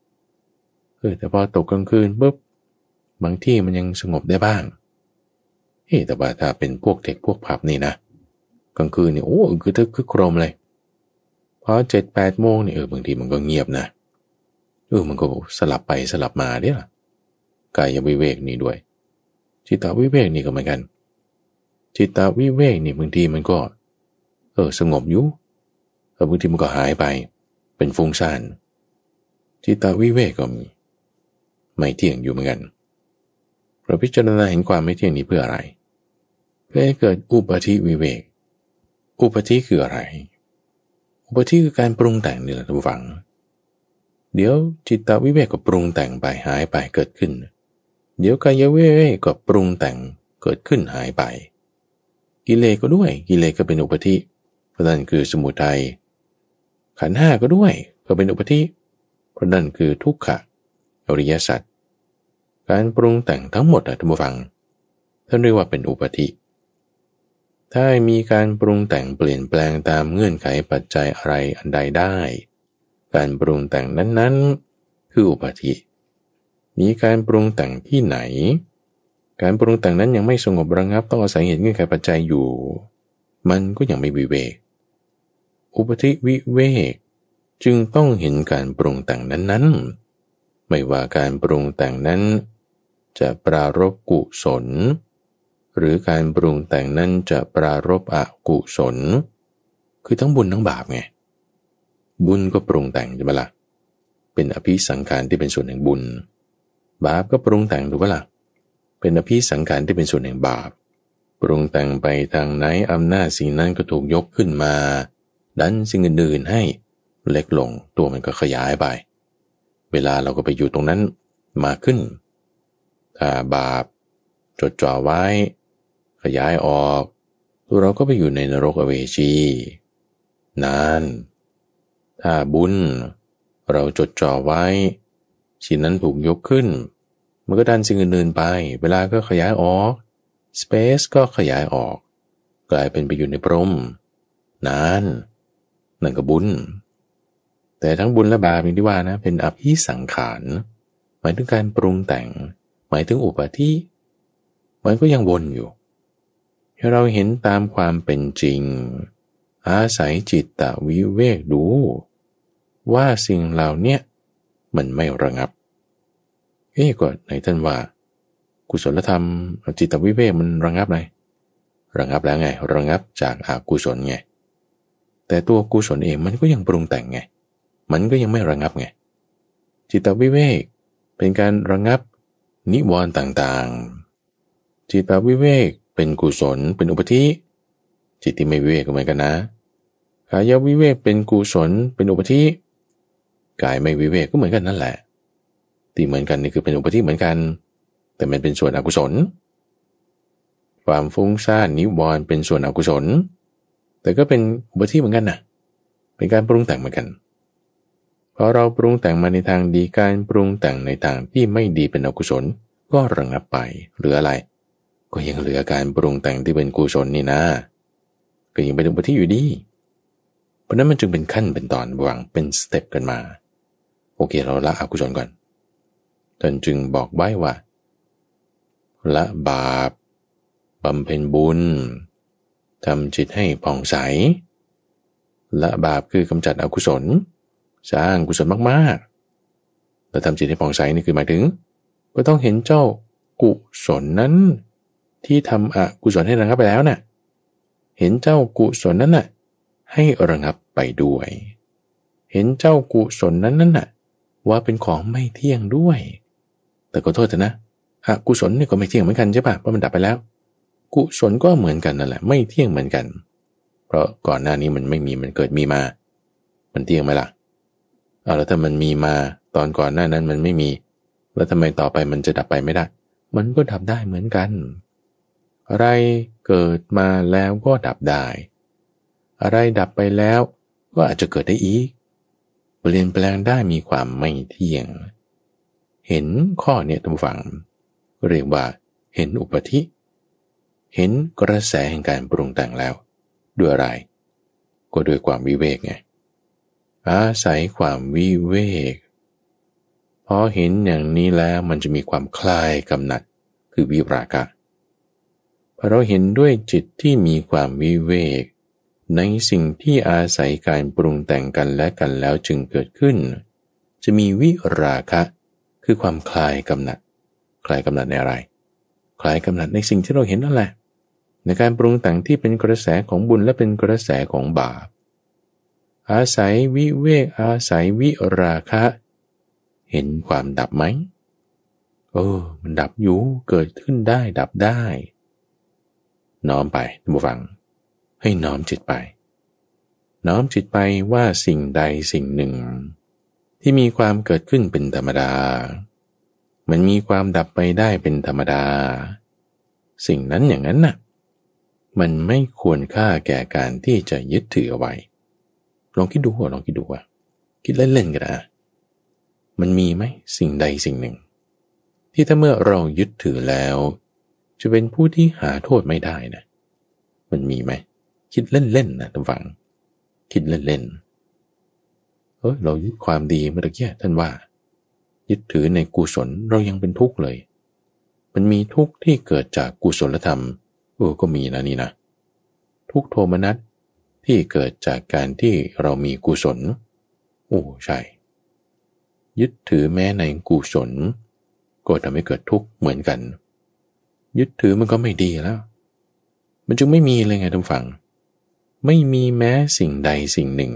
Speaker 1: เออแต่พอตกกลางคืนปุ๊บบางที่มันยังสงบได้บ้างเฮ้แต่ว่าถ้าเป็นพวกเด็กพวกผับนี่นะกลางคืนนี่โอ้คือทึกคือโครมเลยพอเจ็ดแปดโมงนี่เออบางทีมันก็เงียบนะเออมันก็สลับไปสลับมาเนี่ยกายวิเวกนี่ด้วย จิตวิเวกนี่ก็เหมือนกัน จิตวิเวกนี่บางทีมันก็ เออสงบอยู่เออบางทีมันก็หายไป เป็นฟุ้งซ่านจิตวิเวกก็มีไม่เที่ยงอยู่เหมือนกันเราพิจารณาเห็นความไม่เที่ยงนี้เพื่ออะไร เพื่อให้เกิดอุปธิวิเวก อุปธิคืออะไร อุปธิคือการปรุงแต่งนี่แหละทุกฝัง เดี๋ยวจิตตวิเวกก็ปรุงแต่งไปหายไปเกิดขึ้น เดี๋ยวกายวิเวกก็ปรุงแต่งเกิดขึ้นหายไป กิเลสก็ด้วย กิเลสก็เป็นอุปธิเพราะนั่นคือสมุทัย ขันห้าก็ด้วยก็เป็นอุปธิเพราะนั่นคือทุกขะอริยสัจการปรุงแต่งทั้งหมดอะท่านผู้ฟังท่านเรียกว่าเป็นอุปธิถ้ามีการปรุงแต่งเปลี่ยนแปลงตามเงื่อนไขปัจจัยอะไรอันใดได้ การปรุงแต่งนั้นๆ คืออุปธิมีการปรุงแต่งที่ไหน การปรุงแต่งนั้นยังไม่สงบระงับต้องอาศัยเหตุเงื่อนไขปัจจัยอยู่ มันก็ยังไม่วิเวก อุปธิวิเวกจึงต้องเห็นการปรุงแต่งนั้นๆ ไม่ว่าการปรุงแต่งนั้น จะปรารบกุศล หรือการปรุงแต่งนั้นจะปรารบอกุศล คือทั้งบุญทั้งบาปไง บุญก็ปรุงแต่งใช่ไหมละ่ะ เป็นอภิสังขารที่เป็นส่วนแห่งบุญ บาปก็ปรุงแต่งถูกปะละ่ะ เป็นอภิสังขารที่เป็นส่วนแห่งบาป ปรุงแต่งไปทางไหนอำนาจสิ่งนั้นก็ถูกยกขึ้นมา ดันสิ่งอื่นๆให้เล็กลงตัวมันก็ขยายไป เวลาเราก็ไปอยู่ตรงนั้นมาขึ้น ถ้าบาปจดจ่อไว้ ขยายออกตัวเราก็ไปอยู่ในนรกอเวจีนานถ้าบุญ เราจดจ่อไว้สิ่งนั้นถูกยกขึ้น มันก็ดันสิ่งอื่นๆไป เวลาก็ขยายออกสเปซก็ขยายออก กลายเป็นไปอยู่ในพรมนาน นั่นก็บุญ แต่ทั้งบุญและบาปอย่างที่ว่านะ เป็นอภิสังขาร หมายถึงการปรุงแต่ง หมายถึงอุปธิมันก็ยังวนอยู่ ให้เราเห็นตามความเป็นจริง อาศัยจิตตวิเวกดู ว่าสิ่งเหล่านี้มันไม่ระงับ เอ๊ะก็ไหนท่านว่า กุศลธรรมจิตวิเวกมันระงับไหมระงับแล้วไง ระงับจากอากุศลไง แต่ตัวกุศลเองมันก็ยังปรุงแต่งไง มันก็ยังไม่ระงับไง จิตวิเวกเป็นการระงับนิวรณ์ต่างๆ จิตวิเวกเป็นกุศลเป็นอุปธิ จิตที่ไม่วิเวกก็เหมือนกันนะกายวิเวกเป็นกุศลเป็นอุปธิ กายไม่วิเวกก็เหมือนกันนั่นแหละ ที่เหมือนกันนี่คือเป็นอุปธิเหมือนกัน แต่มันเป็นส่วนอกุศล ความฟุ้งซ่านนิวรณ์เป็นส่วนอกุศล แต่ก็เป็นอุปธิเหมือนกันนะเป็นการปรุงแต่งเหมือนกันพอเราปรุงแต่งมาในทางดีการปรุงแต่งในทางที่ไม่ดีเป็นอกุศลก็ระงับไปหรืออะไร ก็ยังเหลือการปรุงแต่งที่เป็นกุศลนี่นะ ก็ยังเป็นอุปธิอยู่ดีเพราะนั้นมันจึงเป็นขั้นเป็นตอนวางเป็นสเต็ปกันมา โอเคเราละอกุศลก่อนท่านจึงบอกไว้ว่าละบาปบำเพ็ญบุญ ทำจิตให้ผ่องใส ละบาปคือกำจัดอกุศล สร้างกุศลมากๆแต่ทำจิตให้ผ่องใสนี่คือหมายถึง ก็ต้องเห็นเจ้ากุศลนั้น ที่ทำอกุศลให้ระงับไปแล้วนะ่ะ เห็นเจ้ากุศลนั้นน่ะ ให้ระงับไปด้วย เห็นเจ้ากุศลนั้นนั่นน่ะ ว่าเป็นของไม่เที่ยงด้วย แต่ก็โทษเถอะนะอกุศลนี่ก็ไม่เที่ยงเหมือนกันใช่ปะเพราะมันดับไปแล้ว กุศลก็เหมือนกันนั่นแหละ ไม่เที่ยงเหมือนกัน เพราะก่อนหน้านี้มันไม่มีมันเกิดมีมา มันเที่ยงไหมล่ะเอาแล้วถ้ามันมีมาตอนก่อนหน้านั้นมันไม่มี แล้วทำไมต่อไปมันจะดับไปไม่ได้ มันก็ดับได้เหมือนกัน อะไรเกิดมาแล้วก็ดับได้ อะไรดับไปแล้วก็อาจจะเกิดได้อีก เปลี่ยนแปลงได้มีความไม่เที่ยง เห็นข้อเนี่ยทุกฝัง เรียกว่าเห็นอุปธิ เห็นกระแสแห่งการปรุงแต่งแล้ว ด้วยอะไร ก็ด้วยความวิเวกไงอาศัยความวิเวกพอเห็นอย่างนี้แล้วมันจะมีความคลายกำหนัดคือวิรากะพอเราเห็นด้วยจิตที่มีความวิเวก ในสิ่งที่อาศัยการปรุงแต่งกันและกันแล้วจึงเกิดขึ้น จะมีวิราคะ คือความคลายกำหนัด คลายกำหนัดในอะไร คลายกำหนัดในสิ่งที่เราเห็นนั่นแหละ ในการปรุงแต่งที่เป็นกระแสของบุญและเป็นกระแสของบาป อาศัยวิเวกอาศัยวิราคะ เห็นความดับไหมเออ มันดับอยู่เกิดขึ้นได้ดับได้ น้อมไปท่านผู้ฟัง ให้น้อมจิตไป น้อมจิตไปว่าสิ่งใดสิ่งหนึ่ง ที่มีความเกิดขึ้นเป็นธรรมดา มันมีความดับไปได้เป็นธรรมดา สิ่งนั้นอย่างนั้นน่ะ มันไม่ควรค่าแก่การที่จะยึดถือเอาไว้ ลองคิดดูว่าลองคิดดูว่า คิดเล่นๆกันนะมันมีไหมสิ่งใดสิ่งหนึ่ง ที่ถ้าเมื่อเรายึดถือแล้ว จะเป็นผู้ที่หาโทษไม่ได้นะ มันมีไหม คิดเล่นๆนะท่านฟัง คิดเล่นๆเออเรายึดความดีเมื่อกี้ท่านว่า ยึดถือในกุศลเรายังเป็นทุกข์เลย มันมีทุกข์ที่เกิดจากกุศลธรรม ออก็มีนะนี่นะ ทุกโทมนัสที่เกิดจากการที่เรามีกุศล โอ้ใช่ ยึดถือแม้ในกุศล ก็ทำให้เกิดทุกข์เหมือนกัน ยึดถือมันก็ไม่ดีแล้ว มันจึงไม่มีเลยไงทุกฝังไม่มีแม้สิ่งใดสิ่งหนึ่ง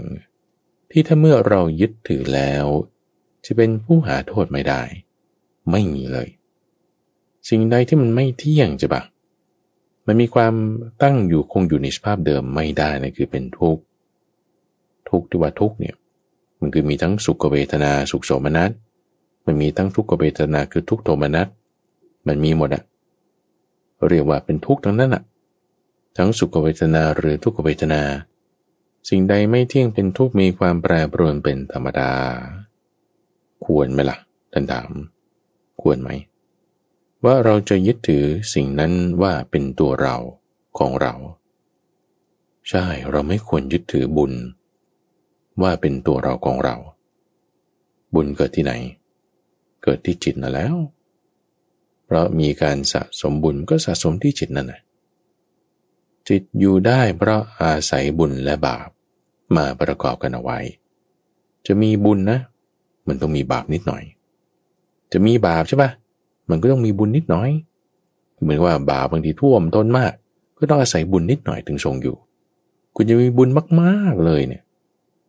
Speaker 1: ที่ถ้าเมื่อเรายึดถือแล้ว จะเป็นผู้หาโทษไม่ได้ ไม่มีเลย สิ่งใดที่มันไม่เที่ยงจะบะ มันมีความตั้งอยู่คงอยู่ในสภาพเดิมไม่ได้นะคือเป็นทุกข์ทุกข์ที่ว่าทุกข์เนี่ยมันคือมีทั้งสุขเวทนาสุขโสมนัสมันมีทั้งทุกขเวทนาคือทุกโทมนัสมันมีหมดอะเรียกว่าเป็นทุกข์ทั้งนั้นอะทั้งสุขเวทนาหรือทุกขเวทนา สิ่งใดไม่เที่ยงเป็นทุกข์มีความแปรปรวนเป็นธรรมดา ควรไหมละ่ะท่านถาม ควรไหม ว่าเราจะยึดถือสิ่งนั้นว่าเป็นตัวเราของเรา ใช่เราไม่ควรยึดถือบุญ ว่าเป็นตัวเราของเรา บุญเกิดที่ไหน เกิดที่จิตนั่นแล้ว เพราะมีการสะสมบุญก็สะสมที่จิตนั่นแหละจิตอยู่ได้เพราะอาศัยบุญและบาปมาประกอบกันเอาไว้ จะมีบุญนะ มันต้องมีบาปนิดหน่อย จะมีบาปใช่ปะ มันก็ต้องมีบุญนิดหน่อย เหมือนว่าบาปบางทีท่วมต้นมาก ก็ต้องอาศัยบุญนิดหน่อยถึงทรงอยู่ คุณจะมีบุญมากๆเลยเนี่ย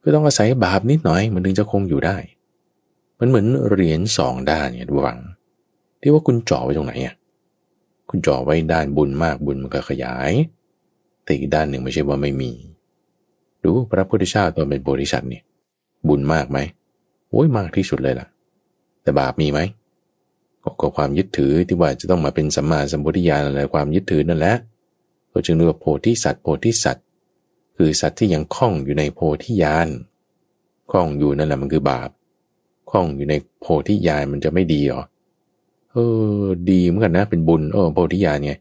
Speaker 1: ก็ต้องอาศัยบาปนิดหน่อย มันถึงจะคงอยู่ได้ มันเหมือนเหรียญสองด้านเนี่ยดูวัง ที่ว่าคุณจ่อไว้ตรงไหนอะคุณจ่อไว้ด้านบุญมากบุญมันก็ขยาย แต่อีกด้านหนึ่งไม่ใช่ว่าไม่มี ดูพระพุทธเจ้าตอนเป็นโพธิสัตว์นี่ยบุญมากไหมโอ้ยมากที่สุดเลยล่ะ แต่บาปมีไหม ก็ความยึดถือที่ว่าจะต้องมาเป็นสัมมาสัมพุทธญาณอะไรความยึดถือนั่นแหละเราจึงเรียกว่าโพธิสัตว์โพธิสัตว์คือสัตว์ที่ยังคล้องอยู่ในโพธิญาณคล้องอยู่นั่นแหละมันคือบาปคล้องอยู่ในโพธิญาณมันจะไม่ดีหรอเออ ดีเหมือนกันนะ เป็นบุญเออโพธิญาณไง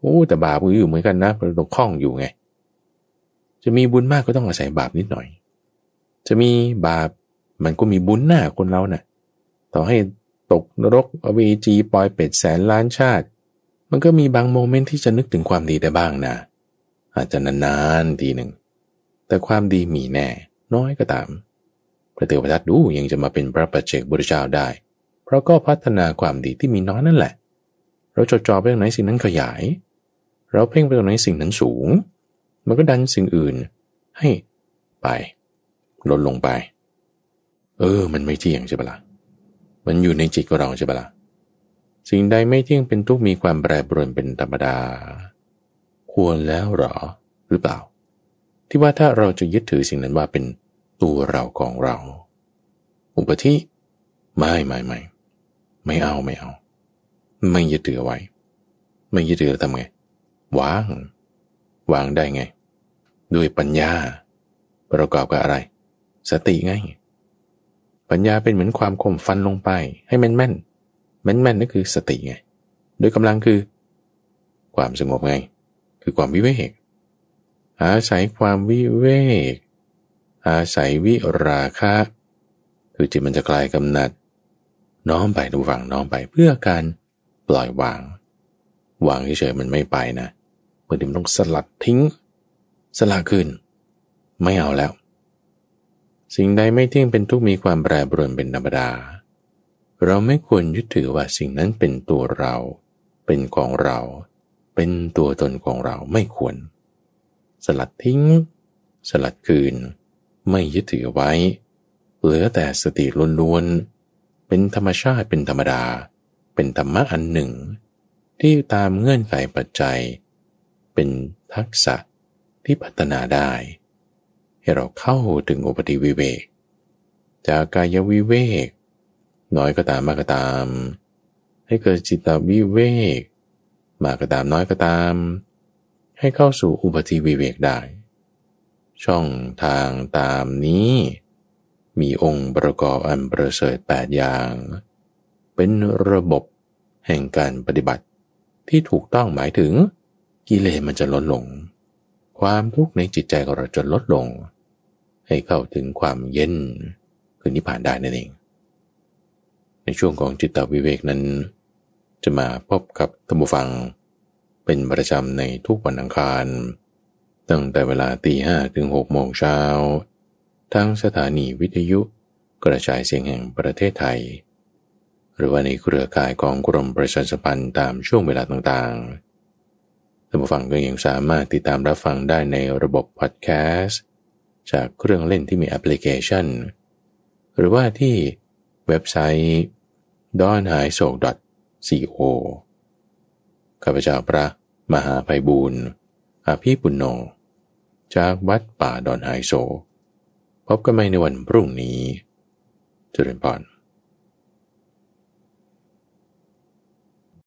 Speaker 1: โอ้แต่บาปก็อยู่เหมือนกันนะเราต้องคล้องอยู่ไง จะมีบุญมากก็ต้องอาศัยบาปนิดหน่อย จะมีบาปมันก็มีบุญหน้าคนเรานะ่ะ ต่อให้ ตกนรกอเวจีปล่อยเป็ดแสนล้านชาติ มันก็มีบางโมเมนต์ที่จะนึกถึงความดีได้บ้างนะ อาจจะนานๆทีหนึ่ง แต่ความดีมีแน่ น้อยก็ตาม พระเตวทัตดูยังจะมาเป็นพระปัจเจกบุตรเจ้าได้ เพราะก็พัฒนาความดีที่มีน้อยนั่นแหละ เราจดจ่อไปตรงไหนสิ่งนั้นขยาย เราเพ่งไปตรงไหนสิ่งนั้นสูง มันก็ดันสิ่งอื่น ให้ไปลดลงไป เออ มันไม่เที่ยงใช่ปะละ่ะ มันอยู่ในจิตของเราใช่ปะละ่ะสิ่งใดไม่เที่ยงเป็นทุกมีความแปรปรวนเป็นธรรมดา ควรแล้วหรอหรือเปล่า ที่ว่าถ้าเราจะยึดถือสิ่งนั้นว่าเป็นตัวเราของเรา อุปธิไม่ไม่ไม่ไม่เอาไม่เอา ไม่ยึดถือไว้ ไม่ยึดถือแล้วทำไงวาง วางได้ไง ด้วยปัญญา ประกอบกับอะไร สติไง ปัญญาเป็นเหมือนความคมฟันลงไป ให้แม่นแม่นแม่นแม่นนั่นคือสติไง โดยกำลังคือ ความสงบไง คือความวิเวก อาศัยความวิเวก อาศัยวิราคะ คือจิตมันจะกลายกำหนัด น้อมไปดูฝังน้อมไปเพื่อการปล่อยวาง วางเฉยๆมันไม่ไปนะบางทีมันต้องสลัดทิ้ง สละคืน ไม่เอาแล้ว สิ่งใดไม่เที่ยงเป็นทุกมีความแปรปรวนเป็นธรรมดา เราไม่ควรยึดถือว่าสิ่งนั้นเป็นตัวเรา เป็นของเรา เป็นตัวตนของเราไม่ควร สลัดทิ้ง สลัดคืน ไม่ยึดถือไว้ เหลือแต่สติล้วนๆ เป็นธรรมชาติเป็นธรรมดา เป็นธรรมะอันหนึ่ง ที่ตามเงื่อนไขปัจจัย เป็นทักษะที่พัฒนาได้ ให้เราเข้าถึงอุปติวิเวก จากกายวิเวก น้อยก็ตามมากก็ตาม ให้เกิดจิตวิเวก มากก็ตามน้อยก็ตาม ให้เข้าสู่อุปติวิเวกได้ ช่องทางตามนี้ มีองค์ประกอบอันประเสริฐแปดอย่าง เป็นระบบแห่งการปฏิบัติที่ถูกต้องหมายถึงกิเลสมันจะลดลง ความทุกข์ในจิตใจของเราจะลดลง ให้เข้าถึงความเย็นคือนิพพานได้นั่นเอง ในช่วงของจิตตวิเวกนั้น จะมาพบกับธรรมฟัง เป็นประจำในทุกวันอังคาร ตั้งแต่เวลาตีห้ถึงหกโมงเช้าทั้งสถานีวิทยุกระจายเสียงแห่งประเทศไทย หรือว่าในเครือข่ายของกรมประชาสัมพันธ์ตามช่วงเวลาต่างๆ ท่านผู้ฟังก็ยังสามารถติดตามรับฟังได้ในระบบพอดแคสต์จากเครื่องเล่นที่มีแอปพลิเคชัน หรือว่าที่เว็บไซต์ d o n h a i s o co ข้าพเจ้าพระมหาภัยบูรณ์อาภีปุณโญจากวัดป่าดอนไฮโซ พบกันใหม่ในวันพรุ่งนี้จุรินพร